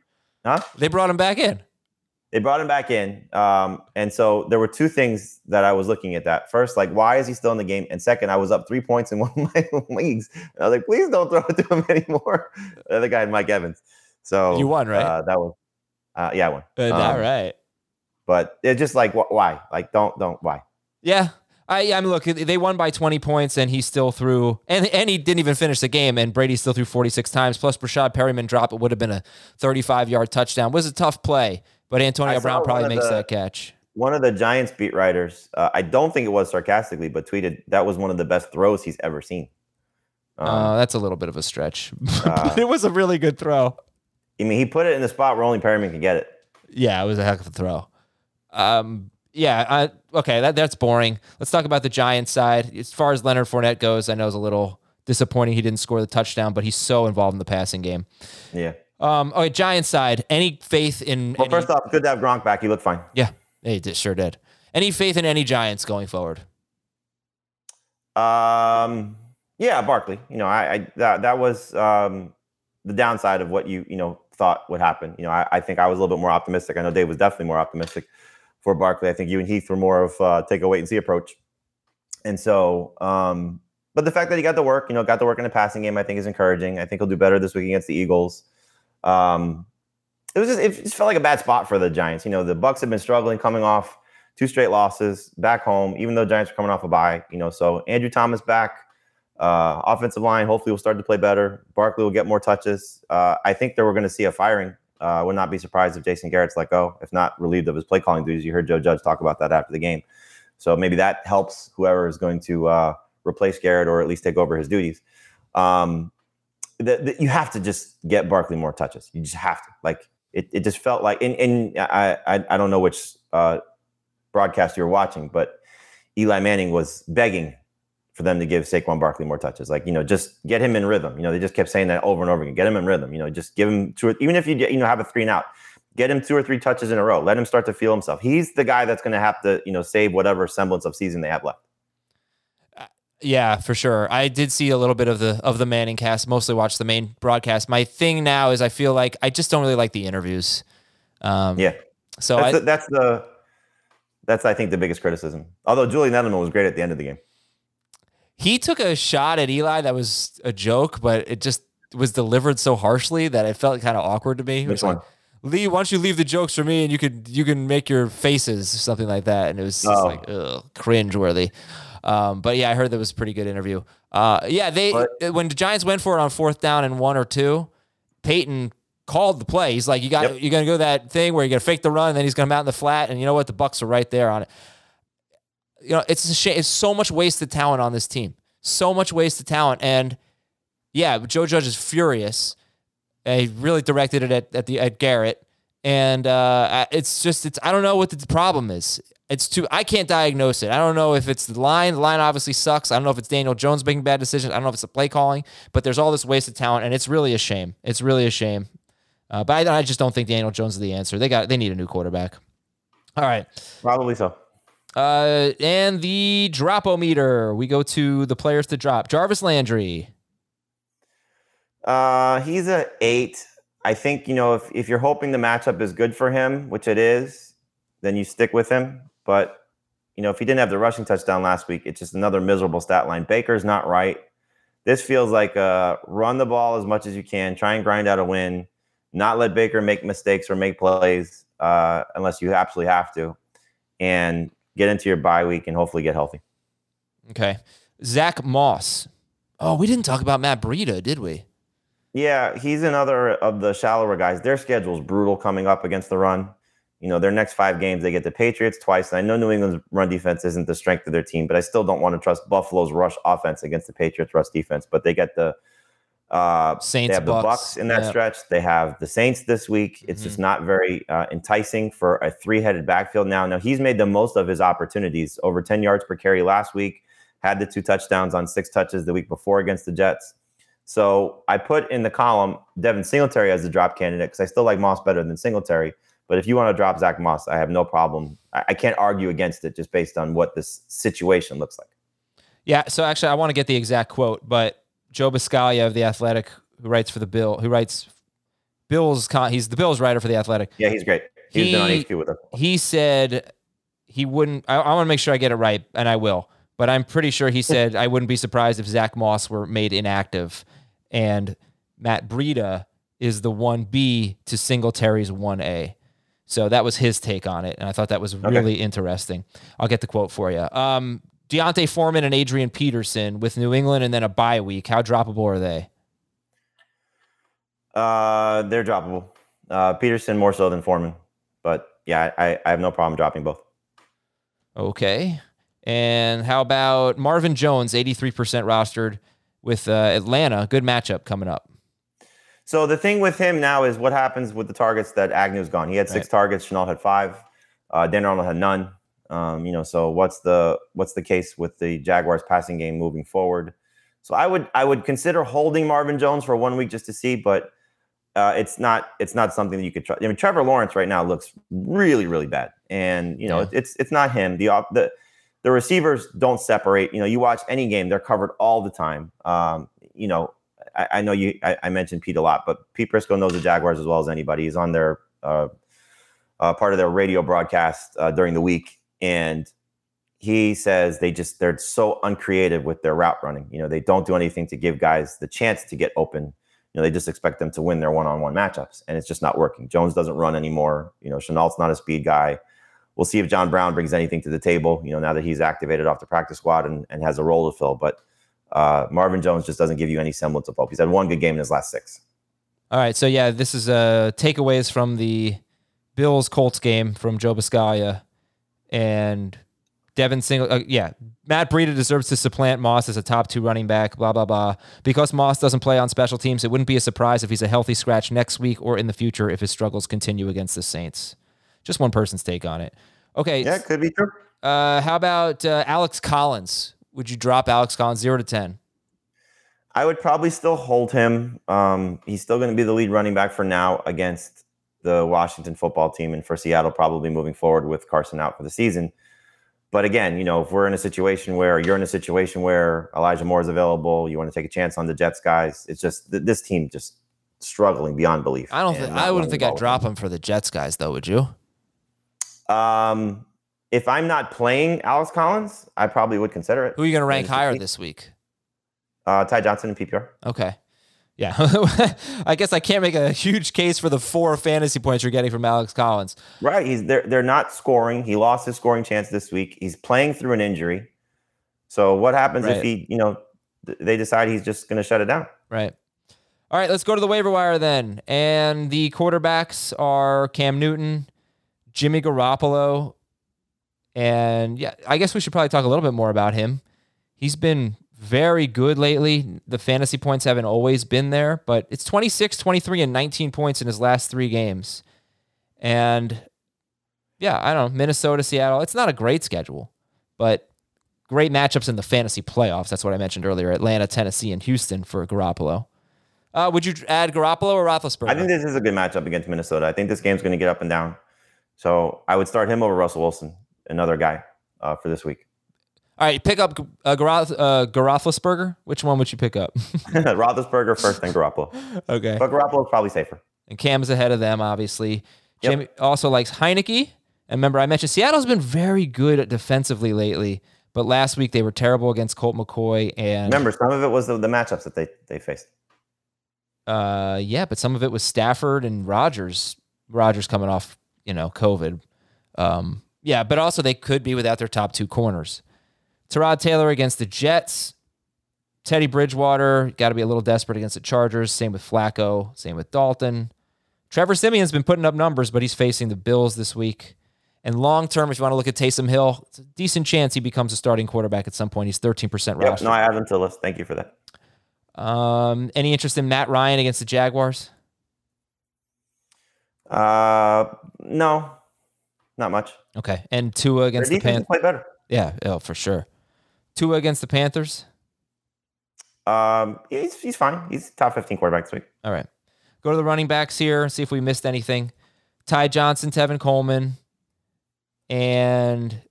huh? They brought him back in. They brought him back in. Um, and so there were two things that I was looking at that. First, like, why is he still in the game? And second, I was up three points in [LAUGHS] one of my leagues. And I was like, please don't throw it to him [LAUGHS] anymore. The other guy, Mike Evans. So You won, right? Uh, that was, uh, yeah, I won. All Um, right. But it's just like, wh- why? Like, don't, don't, why? Yeah. I, I mean, look, they won by 20 points, and he still threw, and, and he didn't even finish the game, and Brady still threw 46 times. Plus, Breshad Perriman drop, it would have been a 35 yard touchdown. It was a tough play, but Antonio I Brown probably makes the- that catch. One of the Giants beat writers, uh, I don't think it was sarcastically, but tweeted that was one of the best throws he's ever seen. Um, Uh, that's a little bit of a stretch, [LAUGHS] uh, but [LAUGHS] it was a really good throw. I mean, he put it in the spot where only Perryman could get it. Yeah, it was a heck of a throw. Um, yeah, I, okay, that, that's boring. Let's talk about the Giants side. As far as Leonard Fournette goes, I know it's a little disappointing he didn't score the touchdown, but he's so involved in the passing game. Yeah. Um, okay, Giants side. Any faith in? Well, any- first off, good to have Gronk back. He looked fine. yeah, he did, sure did. Any faith in any Giants going forward? Um, yeah, Barkley. You know, I, I that that was um, the downside of what you you know thought would happen. You know, I, I, think I was a little bit more optimistic. I know Dave was definitely more optimistic for Barkley. I think you and Heath were more of uh, take a wait and see approach. And so, um, but the fact that he got the work, you know, got the work in the passing game, I think is encouraging. I think he'll do better this week against the Eagles. Um, it was just it just felt like a bad spot for the Giants. You know, the Bucs have been struggling coming off two straight losses back home, even though Giants are coming off a bye. You know, so Andrew Thomas back, uh, offensive line hopefully will start to play better. Barkley will get more touches. Uh, I think that we're going to see a firing. Uh, I would not be surprised if Jason Garrett's let go, if not relieved of his play calling duties. You heard Joe Judge talk about that after the game. So maybe that helps whoever is going to uh, replace Garrett or at least take over his duties. Um, the, you have to just get Barkley more touches. You just have to. Like it, it just felt like, and, and I, I, I don't know which uh, broadcast you're watching, but Eli Manning was begging for them to give Saquon Barkley more touches. Like, you know, just get him in rhythm. You know, they just kept saying that over and over again. Get him in rhythm. You know, just give him two, even if you you know have a three and out, get him two or three touches in a row. Let him start to feel himself. He's the guy that's going to have to, you know, save whatever semblance of season they have left. Uh, yeah, for sure. I did see a little bit of the of the Manning cast. Mostly watched the main broadcast. My thing now is I feel like I just don't really like the interviews. Um, yeah. So that's I, the, that's the that's I think the biggest criticism. Although Julian Edelman was great at the end of the game. He took a shot at Eli that was a joke, but it just was delivered so harshly that it felt kind of awkward to me. Which one? Like, Lee, why don't you leave the jokes for me and you could you can make your faces something like that, and it was just oh. like ugh, cringe worthy. Um, but yeah, I heard that was a pretty good interview. Uh, yeah, they but, when the Giants went for it on fourth down and one or two, Peyton called the play. He's like, you got yep. you're gonna go that thing where you're gonna fake the run, and then he's gonna mount in the flat, and you know what? The Bucs are right there on it you know, it's a shame. It's so much wasted talent on this team. So much wasted talent. And yeah, Joe Judge is furious. He really directed it at, at the at Garrett. And uh, it's just it's I don't know what the problem is. It's too I can't diagnose it. I don't know if it's the line. The line obviously sucks. I don't know if it's Daniel Jones making bad decisions. I don't know if it's the play calling, but there's all this wasted talent, and it's really a shame. It's really a shame. Uh, but I, I just don't think Daniel Jones is the answer. They got they need a new quarterback. All right, probably so. Uh, and the dropometer. We go to the players to drop. Jarvis Landry. Uh, he's a eight. I think you know if if you're hoping the matchup is good for him, which it is, then you stick with him. But you know if he didn't have the rushing touchdown last week, it's just another miserable stat line. Baker's not right. This feels like uh, run the ball as much as you can, try and grind out a win, not let Baker make mistakes or make plays uh, unless you absolutely have to, and get into your bye week and hopefully get healthy. Okay. Zach Moss. Oh, we didn't talk about Matt Breida, did we? Yeah, he's another of the shallower guys. Their schedule is brutal coming up against the run. You know, their next five games, they get the Patriots twice. And I know New England's run defense isn't the strength of their team, but I still don't want to trust Buffalo's rush offense against the Patriots rush defense. But they get the uh, Saints, they have Bucs. the Bucs in that yeah. stretch. They have the Saints this week. It's mm-hmm. just not very uh, enticing for a three-headed backfield now. Now he's made the most of his opportunities. Over 10 yards per carry last week. Had the two touchdowns on six touches the week before against the Jets. So I put in the column Devin Singletary as the drop candidate because I still like Moss better than Singletary. But if you want to drop Zach Moss, I have no problem. I, I can't argue against it just based on what this situation looks like. Yeah. So actually, I want to get the exact quote, but Joe Buscaglia of the Athletic, who writes for the Bill, who writes Bills. He's the Bills writer for the Athletic. Yeah, he's great. He's he, been on HQ with us. He said he wouldn't. I, I want to make sure I get it right, and I will. But I'm pretty sure he said I wouldn't be surprised if Zach Moss were made inactive, and Matt Breida is the one B to Singletary's one A. So that was his take on it, and I thought that was really okay. interesting. I'll get the quote for you. Um, D'Onta Foreman and Adrian Peterson with New England and then a bye week. How droppable are they? Uh, they're droppable. Uh, Peterson more so than Foreman, but yeah, I, I have no problem dropping both. Okay. And how about Marvin Jones, 83% rostered with uh, Atlanta? Good matchup coming up. So the thing with him now is what happens with the targets that Agnew's gone. He had six right. targets, Shenault had five, uh, Dan Arnold had none. Um, you know, so what's the what's the case with the Jaguars passing game moving forward? So I would I would consider holding Marvin Jones for one week just to see, but uh, it's not it's not something that you could try. I mean, Trevor Lawrence right now looks really really bad, and you know yeah. it's it's not him. The the the receivers don't separate. You know, you watch any game; they're covered all the time. Um, you know, I, I know you. I, I, mentioned Pete a lot, but Pete Prisco knows the Jaguars as well as anybody. He's on their uh, uh, part of their radio broadcast uh, during the week, and he says they just they're so uncreative with their route running. You know, they don't do anything to give guys the chance to get open. You know, they just expect them to win their one-on-one matchups, and it's just not working. Jones doesn't run anymore. You know, Shenault's not a speed guy. We'll see if John Brown brings anything to the table. You know, now that he's activated off the practice squad and, and has a role to fill, but uh, Marvin Jones just doesn't give you any semblance of hope. He's had one good game in his last six. All right, so yeah, this is uh, takeaways from the Bills Colts game from Joe Buscaglia and Devin Single. Uh, yeah, Matt Breida deserves to supplant Moss as a top two running back. Blah blah blah. Because Moss doesn't play on special teams, it wouldn't be a surprise if he's a healthy scratch next week or in the future if his struggles continue against the Saints. Just one person's take on it. Okay. Yeah, could be true. Uh, how about uh, Alex Collins? Would you drop Alex Collins zero to ten? I would probably still hold him. Um, he's still going to be the lead running back for now against the Washington football team, and for Seattle, probably moving forward with Carson out for the season. But again, you know, if we're in a situation where you're in a situation where Elijah Moore is available, you want to take a chance on the Jets guys. It's just this team just struggling beyond belief. I don't think I wouldn't think I'd drop him for the Jets guys, though. Would you? Um, if I'm not playing Alex Collins, I probably would consider it. Who are you going to rank higher this week? Uh, Ty Johnson and PPR. Okay. Yeah, [LAUGHS] I guess I can't make a huge case for the four fantasy points you're getting from Alex Collins. Right, he's they're they're not scoring. He lost his scoring chance this week. He's playing through an injury. So what happens right. if he, you know, they decide he's just going to shut it down? Right. All right, let's go to the waiver wire then. And the quarterbacks are Cam Newton, Jimmy Garoppolo, and yeah, I guess we should probably talk a little bit more about him. He's been very good lately. The fantasy points haven't always been there, but it's 26, 23, and 19 points in his last three games. And yeah, I don't know. Minnesota, Seattle, it's not a great schedule, but great matchups in the fantasy playoffs. That's what I mentioned earlier Atlanta, Tennessee, and Houston for Garoppolo. Uh, would you add Garoppolo or Roethlisberger? I think this is a good matchup against Minnesota. I think this game's going to get up and down. So I would start him over Russell Wilson, another guy uh, for this week. All right, pick up uh, Garoth, uh, Garothlisberger. Which one would you pick up? [LAUGHS] Roethlisberger first, then Garoppolo. okay, but Garoppolo is probably safer. And Cam's ahead of them, obviously. Yep. Jamey also likes Heinicke. And remember, I mentioned Seattle's been very good defensively lately, but last week they were terrible against Colt McCoy. And remember, some of it was the, the matchups that they they faced. Uh, yeah, but some of it was Stafford and Rodgers. Rodgers coming off, you know, COVID. Um, yeah, but also they could be without their top two corners. Tyrod Taylor against the Jets. Teddy Bridgewater got to be a little desperate against the Chargers. Same with Flacco. Same with Dalton. Trevor Siemian's been putting up numbers, but he's facing the Bills this week. And long term, if you want to look at Taysom Hill, it's a decent chance he becomes a starting quarterback at some point. He's 13% roster. yep, No, I have him to list. Thank you for that. Um, any interest in Matt Ryan against the Jaguars? Uh, no, not much. Okay, and Tua against the Panthers. Play better. Yeah, oh, for sure. Tua against the Panthers? Um, he's he's fine. He's top fifteen quarterback this week. All right. Go to the running backs here. See if we missed anything. Ty Johnson, Tevin Coleman, and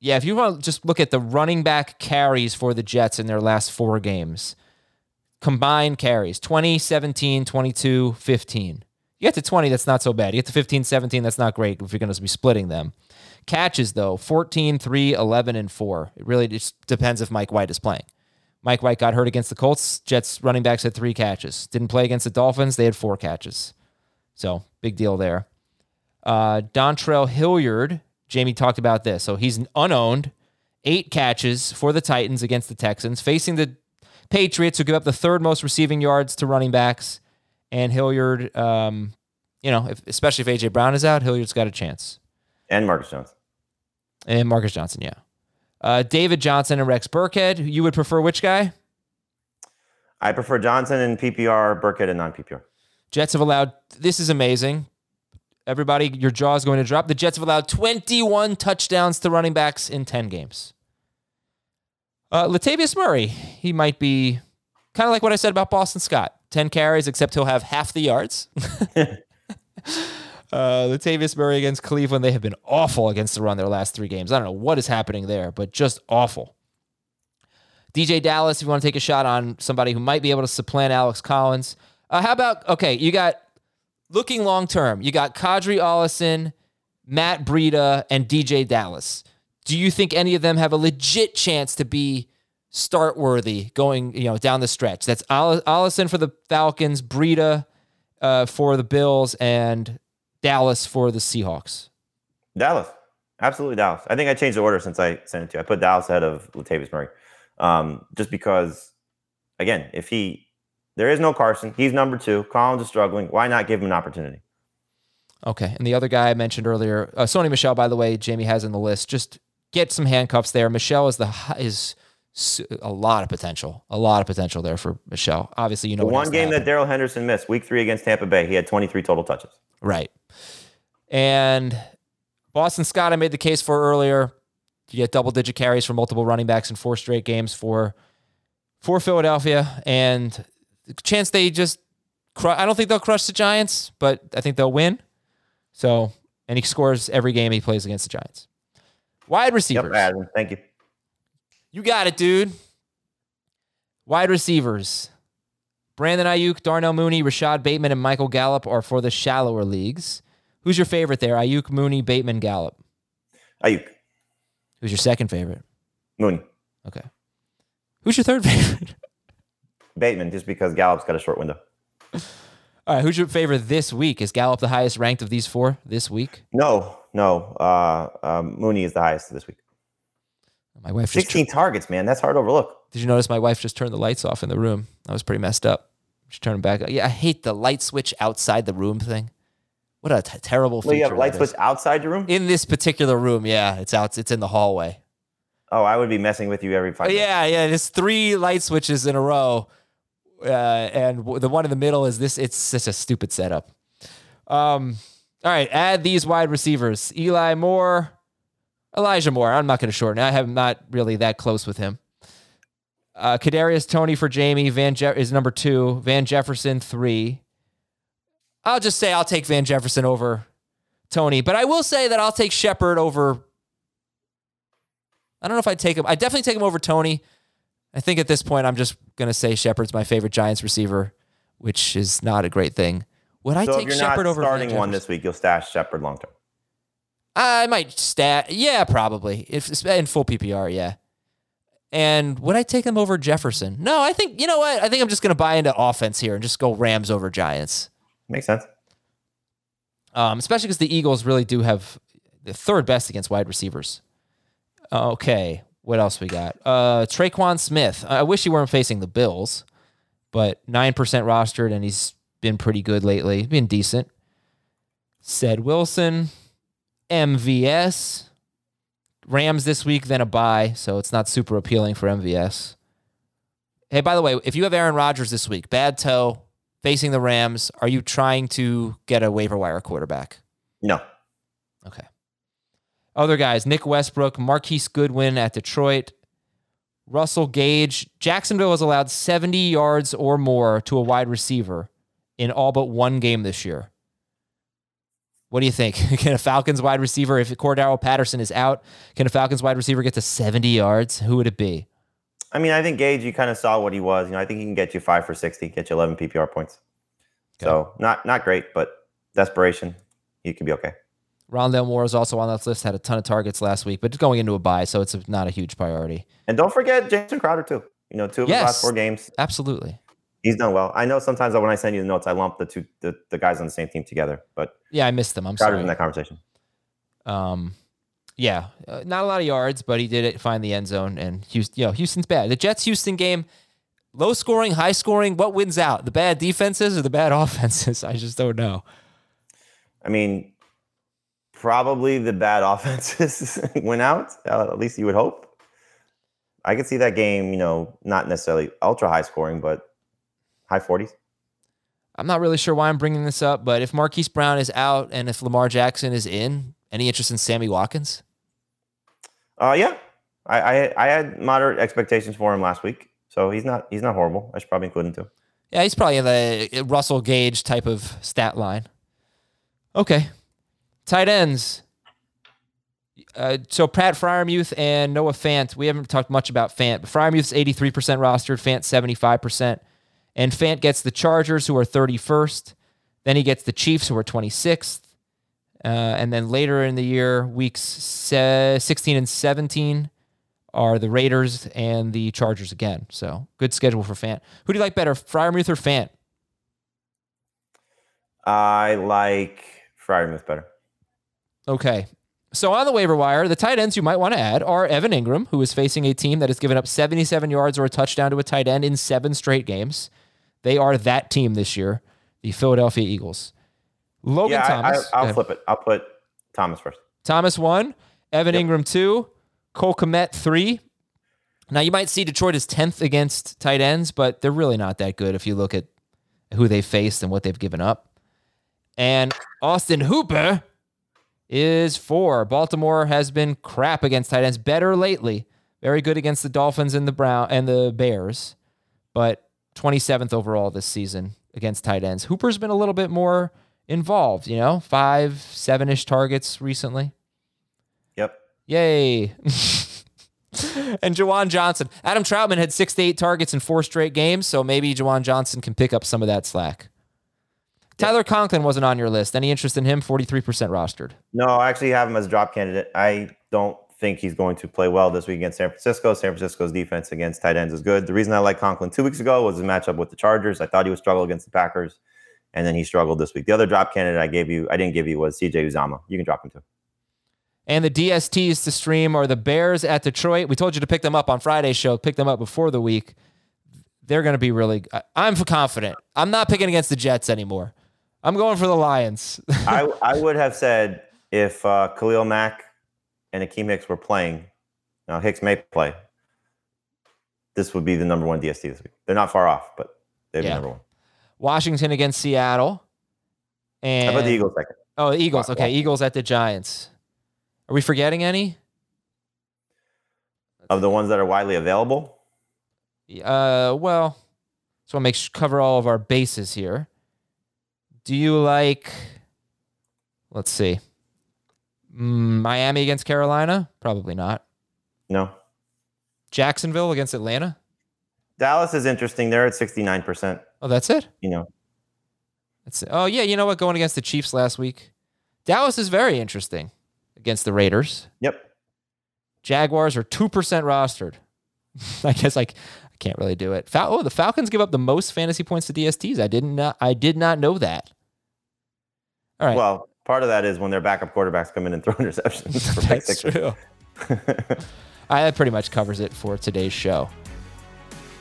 yeah, if you want to just look at the running back carries for the Jets in their last four games, combined carries 20, 17, 22, 15. You get to 20, that's not so bad. You get to 15, 17, that's not great if you're going to be splitting them. Catches, though, 14, 3, 11, and 4. It really just depends if Mike White is playing. Mike White got hurt against the Colts. Jets running backs had three catches. Didn't play against the Dolphins. They had four catches. So big deal there. Uh, Dontrell Hilliard, Jamey talked about this. So he's unowned, eight catches for the Titans against the Texans, facing the Patriots, who give up the third most receiving yards to running backs. And Hilliard, um, you know, if, especially if AJ Brown is out, Hilliard's got a chance. And Marcus Jones. And Marcus Johnson, yeah. Uh, David Johnson and Rex Burkhead. You would prefer which guy? I prefer Johnson and PPR, Burkhead and non PPR. Jets have allowed, this is amazing. Everybody, your jaw is going to drop. The Jets have allowed 21 touchdowns to running backs in 10 games. Uh, Latavius Murray, he might be kind of like what I said about Boston Scott 10 carries, except he'll have half the yards. [LAUGHS] [LAUGHS] Uh, Latavius Murray against Cleveland. They have been awful against the run their last three games. I don't know what is happening there, but just awful. DeeJay Dallas, if you want to take a shot on somebody who might be able to supplant Alex Collins. Uh, how about, okay, you got looking long term, you got Qadree Ollison, Matt Breida, and DeeJay Dallas. Do you think any of them have a legit chance to be start worthy going, you know, down the stretch? That's Ollison for the Falcons, Breida uh, for the Bills, and Dallas for the Seahawks. Dallas. Absolutely Dallas. I think I changed the order since I sent it to you. I put Dallas ahead of Latavius Murray. Um, just because, again, if he, there is no Carson, he's number two. Collins is struggling. Why not give him an opportunity? Okay. And the other guy I mentioned earlier, uh, Sony Michel, by the way, Jamey has in the list. Just get some handcuffs there. Michel is the is a lot of potential, a lot of potential there for Michel. Obviously, you know The what one game that. Darrell Henderson missed, week three against Tampa Bay, he had 23 total touches. Right. And Boston Scott, I made the case for earlier. You get double digit carries for multiple running backs in four straight games for for Philadelphia, and the chance they just. Cru- I don't think they'll crush the Giants, but I think they'll win. So, and he scores every game he plays against the Giants. Wide receivers. Yep, Adam. Thank you. You got it, dude. Wide receivers. Brandon Aiyuk, Darnell Mooney, Rashod Bateman, and Michael Gallup are for the shallower leagues. Who's your favorite there? Aiyuk, Mooney, Bateman, Gallup. Aiyuk, Who's your second favorite? Mooney, Okay. Who's your third [LAUGHS] favorite? Bateman, just because Gallup's got a short window. All right. Who's your favorite this week? Is Gallup the highest ranked of these four this week? No, no. Uh, um, Mooney is the highest this week. My wife just 16 targets, man. That's hard to overlook. Did you notice my wife just turned the lights off in the room? I was pretty messed up. She turned them back. Yeah, I hate the light switch outside the room thing. What a t- terrible feature. Well, you have light switch outside your room? in this particular room. Yeah, it's out. It's in the hallway. Oh, I would be messing with you every five minutes. Yeah, yeah. There's three light switches in a row, uh, and w- the one in the middle is this. It's such a stupid setup. Um. All right, add these wide receivers: Eli Moore, Elijah Moore. I'm not going to shorten. I have not really that close with him. Uh, Kadarius Toney for Jamey. Van Je- is number two. Van Jefferson three. I'll just say I'll take Van Jefferson over Toney, but I will say that I'll take Shepard over. I don't know if I'd take him. I definitely take him over Toney. I think at this point I'm just gonna say Shepard's my favorite Giants receiver, which is not a great thing. Would I So take Shepard over Van starting one Jefferson? this week, you'll stash Shepard long term. I might stat. Yeah, probably. If in full PPR, yeah. And would I take him over Jefferson? No, I think you know what? I think I'm just gonna buy into offense here and just go Rams over Giants. Makes sense. Um, especially because the Eagles really do have the third best against wide receivers. Okay, what else we got? Uh, Tre'Quan Smith. I wish he weren't facing the Bills, but nine percent rostered, and he's been pretty good lately. Been decent. Said Wilson, MVS, Rams this week, then a bye, so it's not super appealing for MVS. Hey, by the way, if you have Aaron Rodgers this week, bad toe, facing the Rams, are you trying to get a waiver wire quarterback? No. Okay. Other guys, Nick Westbrook, Marquise Goodwin at Detroit, Russell Gage. Jacksonville has allowed 70 yards or more to a wide receiver in all but one game this year. What do you think? [LAUGHS] Can a Falcons wide receiver, if Cordarrelle Patterson is out, can a Falcons wide receiver get to 70 yards? Who would it be? I mean, I think Gage, you kind of saw what he was. You know, I think he can get you five for 60, get you 11 PPR points. So not not great, but desperation, he could be okay. Rondale Moore is also on that list, had a ton of targets last week, but it's going into a bye, so it's not a huge priority. And don't forget Jason Crowder too. You know, two of his Yes. last four games, Absolutely. He's done well. I know sometimes when I send you the notes, I lump the two the, the guys on the same team together, but Yeah, I missed them. I'm sorry. in that conversation. Um, yeah, uh, not a lot of yards, but he did it, find the end zone. And Houston, you know, Houston's bad. The Jets Houston game, low scoring, high scoring. What wins out? The bad defenses or the bad [LAUGHS] offenses? I just don't know. I mean, probably the bad [LAUGHS] offenses [LAUGHS] went out. Uh, at least you would hope. I could see that game, you know, not necessarily ultra high scoring, but high 40s. I'm not really sure why I'm bringing this up, but if Marquise Brown is out and if Lamar Jackson is in, any interest in Sammy Watkins? Uh, yeah, I, I I had moderate expectations for him last week, so he's not he's not horrible. I should probably include him too. Yeah, he's probably in the Russell Gage type of stat line. Okay. Tight ends. Uh, so Pat Freiermuth and Noah Fant, we haven't talked much about Fant, but Freiermuth's 83% rostered, Fant 75%. And Fant gets the Chargers, who are 31st. Then he gets the Chiefs, who are 26th. Uh, and then later in the year, weeks se- 16 and 17 are the Raiders and the Chargers again. So good schedule for Fant. Who do you like better, Freiermuth or Fant? I like Freiermuth better. Okay. So on the waiver wire, the tight ends you might want to add are Evan Engram, who is facing a team that has given up 77 yards or a touchdown to a tight end in seven straight games. They are that team this year, the Philadelphia Eagles. Logan yeah, Thomas. I, will flip it. I'll put Thomas first. Thomas one, Evan yep. Engram two, Cole Kmet three. Now you might see Detroit is 10th against tight ends, but they're really not that good if you look at who they faced and what they've given up. And Austin Hooper is four. Baltimore has been crap against tight ends, better lately. Very good against the Dolphins and the Brown and the Bears, but 27th overall this season against tight ends. Hooper's been a little bit more involved, you know, five, seven ish targets recently. Yep. Yay. [LAUGHS] and Juwan Johnson. Adam Trautman had six to eight targets in four straight games, so maybe Juwan Johnson can pick up some of that slack. Tyler Conklin wasn't on your list. Any interest in him? 43% rostered. No, I actually have him as a drop candidate. I don't think he's going to play well this week against San Francisco. San Francisco's defense against tight ends is good. The reason I like Conklin two weeks ago was his matchup with the Chargers. I thought he would struggle against the Packers, and then he struggled this week. The other drop candidate I gave you, I didn't give you, was CJ Uzomah. You can drop him too. And the DSTs to stream are the Bears at Detroit. We told you to pick them up on Friday's show. Pick them up before the week. They're going to be really. I'm confident. I'm not picking against the Jets anymore. I'm going for the Lions. [LAUGHS] I, I would have said if uh, Khalil Mack and Akiem Hicks were playing, now Hicks may play, this would be the number one DST this week. They're not far off, but they'd yeah. be number one. Washington against Seattle. And How about the Eagles second? Oh, the Eagles. Okay, Eagles at the Giants. Are we forgetting any? Of the ones that are widely available? Uh, well, so I'll make sure cover all of our bases here. Do you like, let's see, Mm, Miami against Carolina? Probably not. No. Jacksonville against Atlanta? Dallas is interesting. They're at 69%. Oh, that's it? You know. That's it. Oh, yeah. You know what? Going against the Chiefs last week. Dallas is very interesting against the Raiders. Yep. Jaguars are 2% rostered. [LAUGHS] I guess like I can't really do it. Fal- oh, the Falcons give up the most fantasy points to DSTs. I didn't know, I did not know that. All right. Well, part of that is when their backup quarterbacks come in and throw [LAUGHS] interceptions. That's true. [LAUGHS] I, that pretty much covers it for today's show.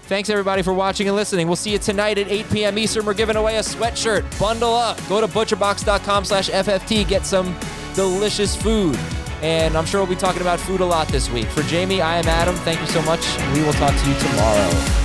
Thanks everybody for watching and listening. We'll see you tonight at 8 p.m. Eastern. We're giving away a sweatshirt. Bundle up. Go to butcherbox.com slash FFT. Get some delicious food. And I'm sure we'll be talking about food a lot this week. For Jamey, I am Adam. Thank you so much. We will talk to you tomorrow.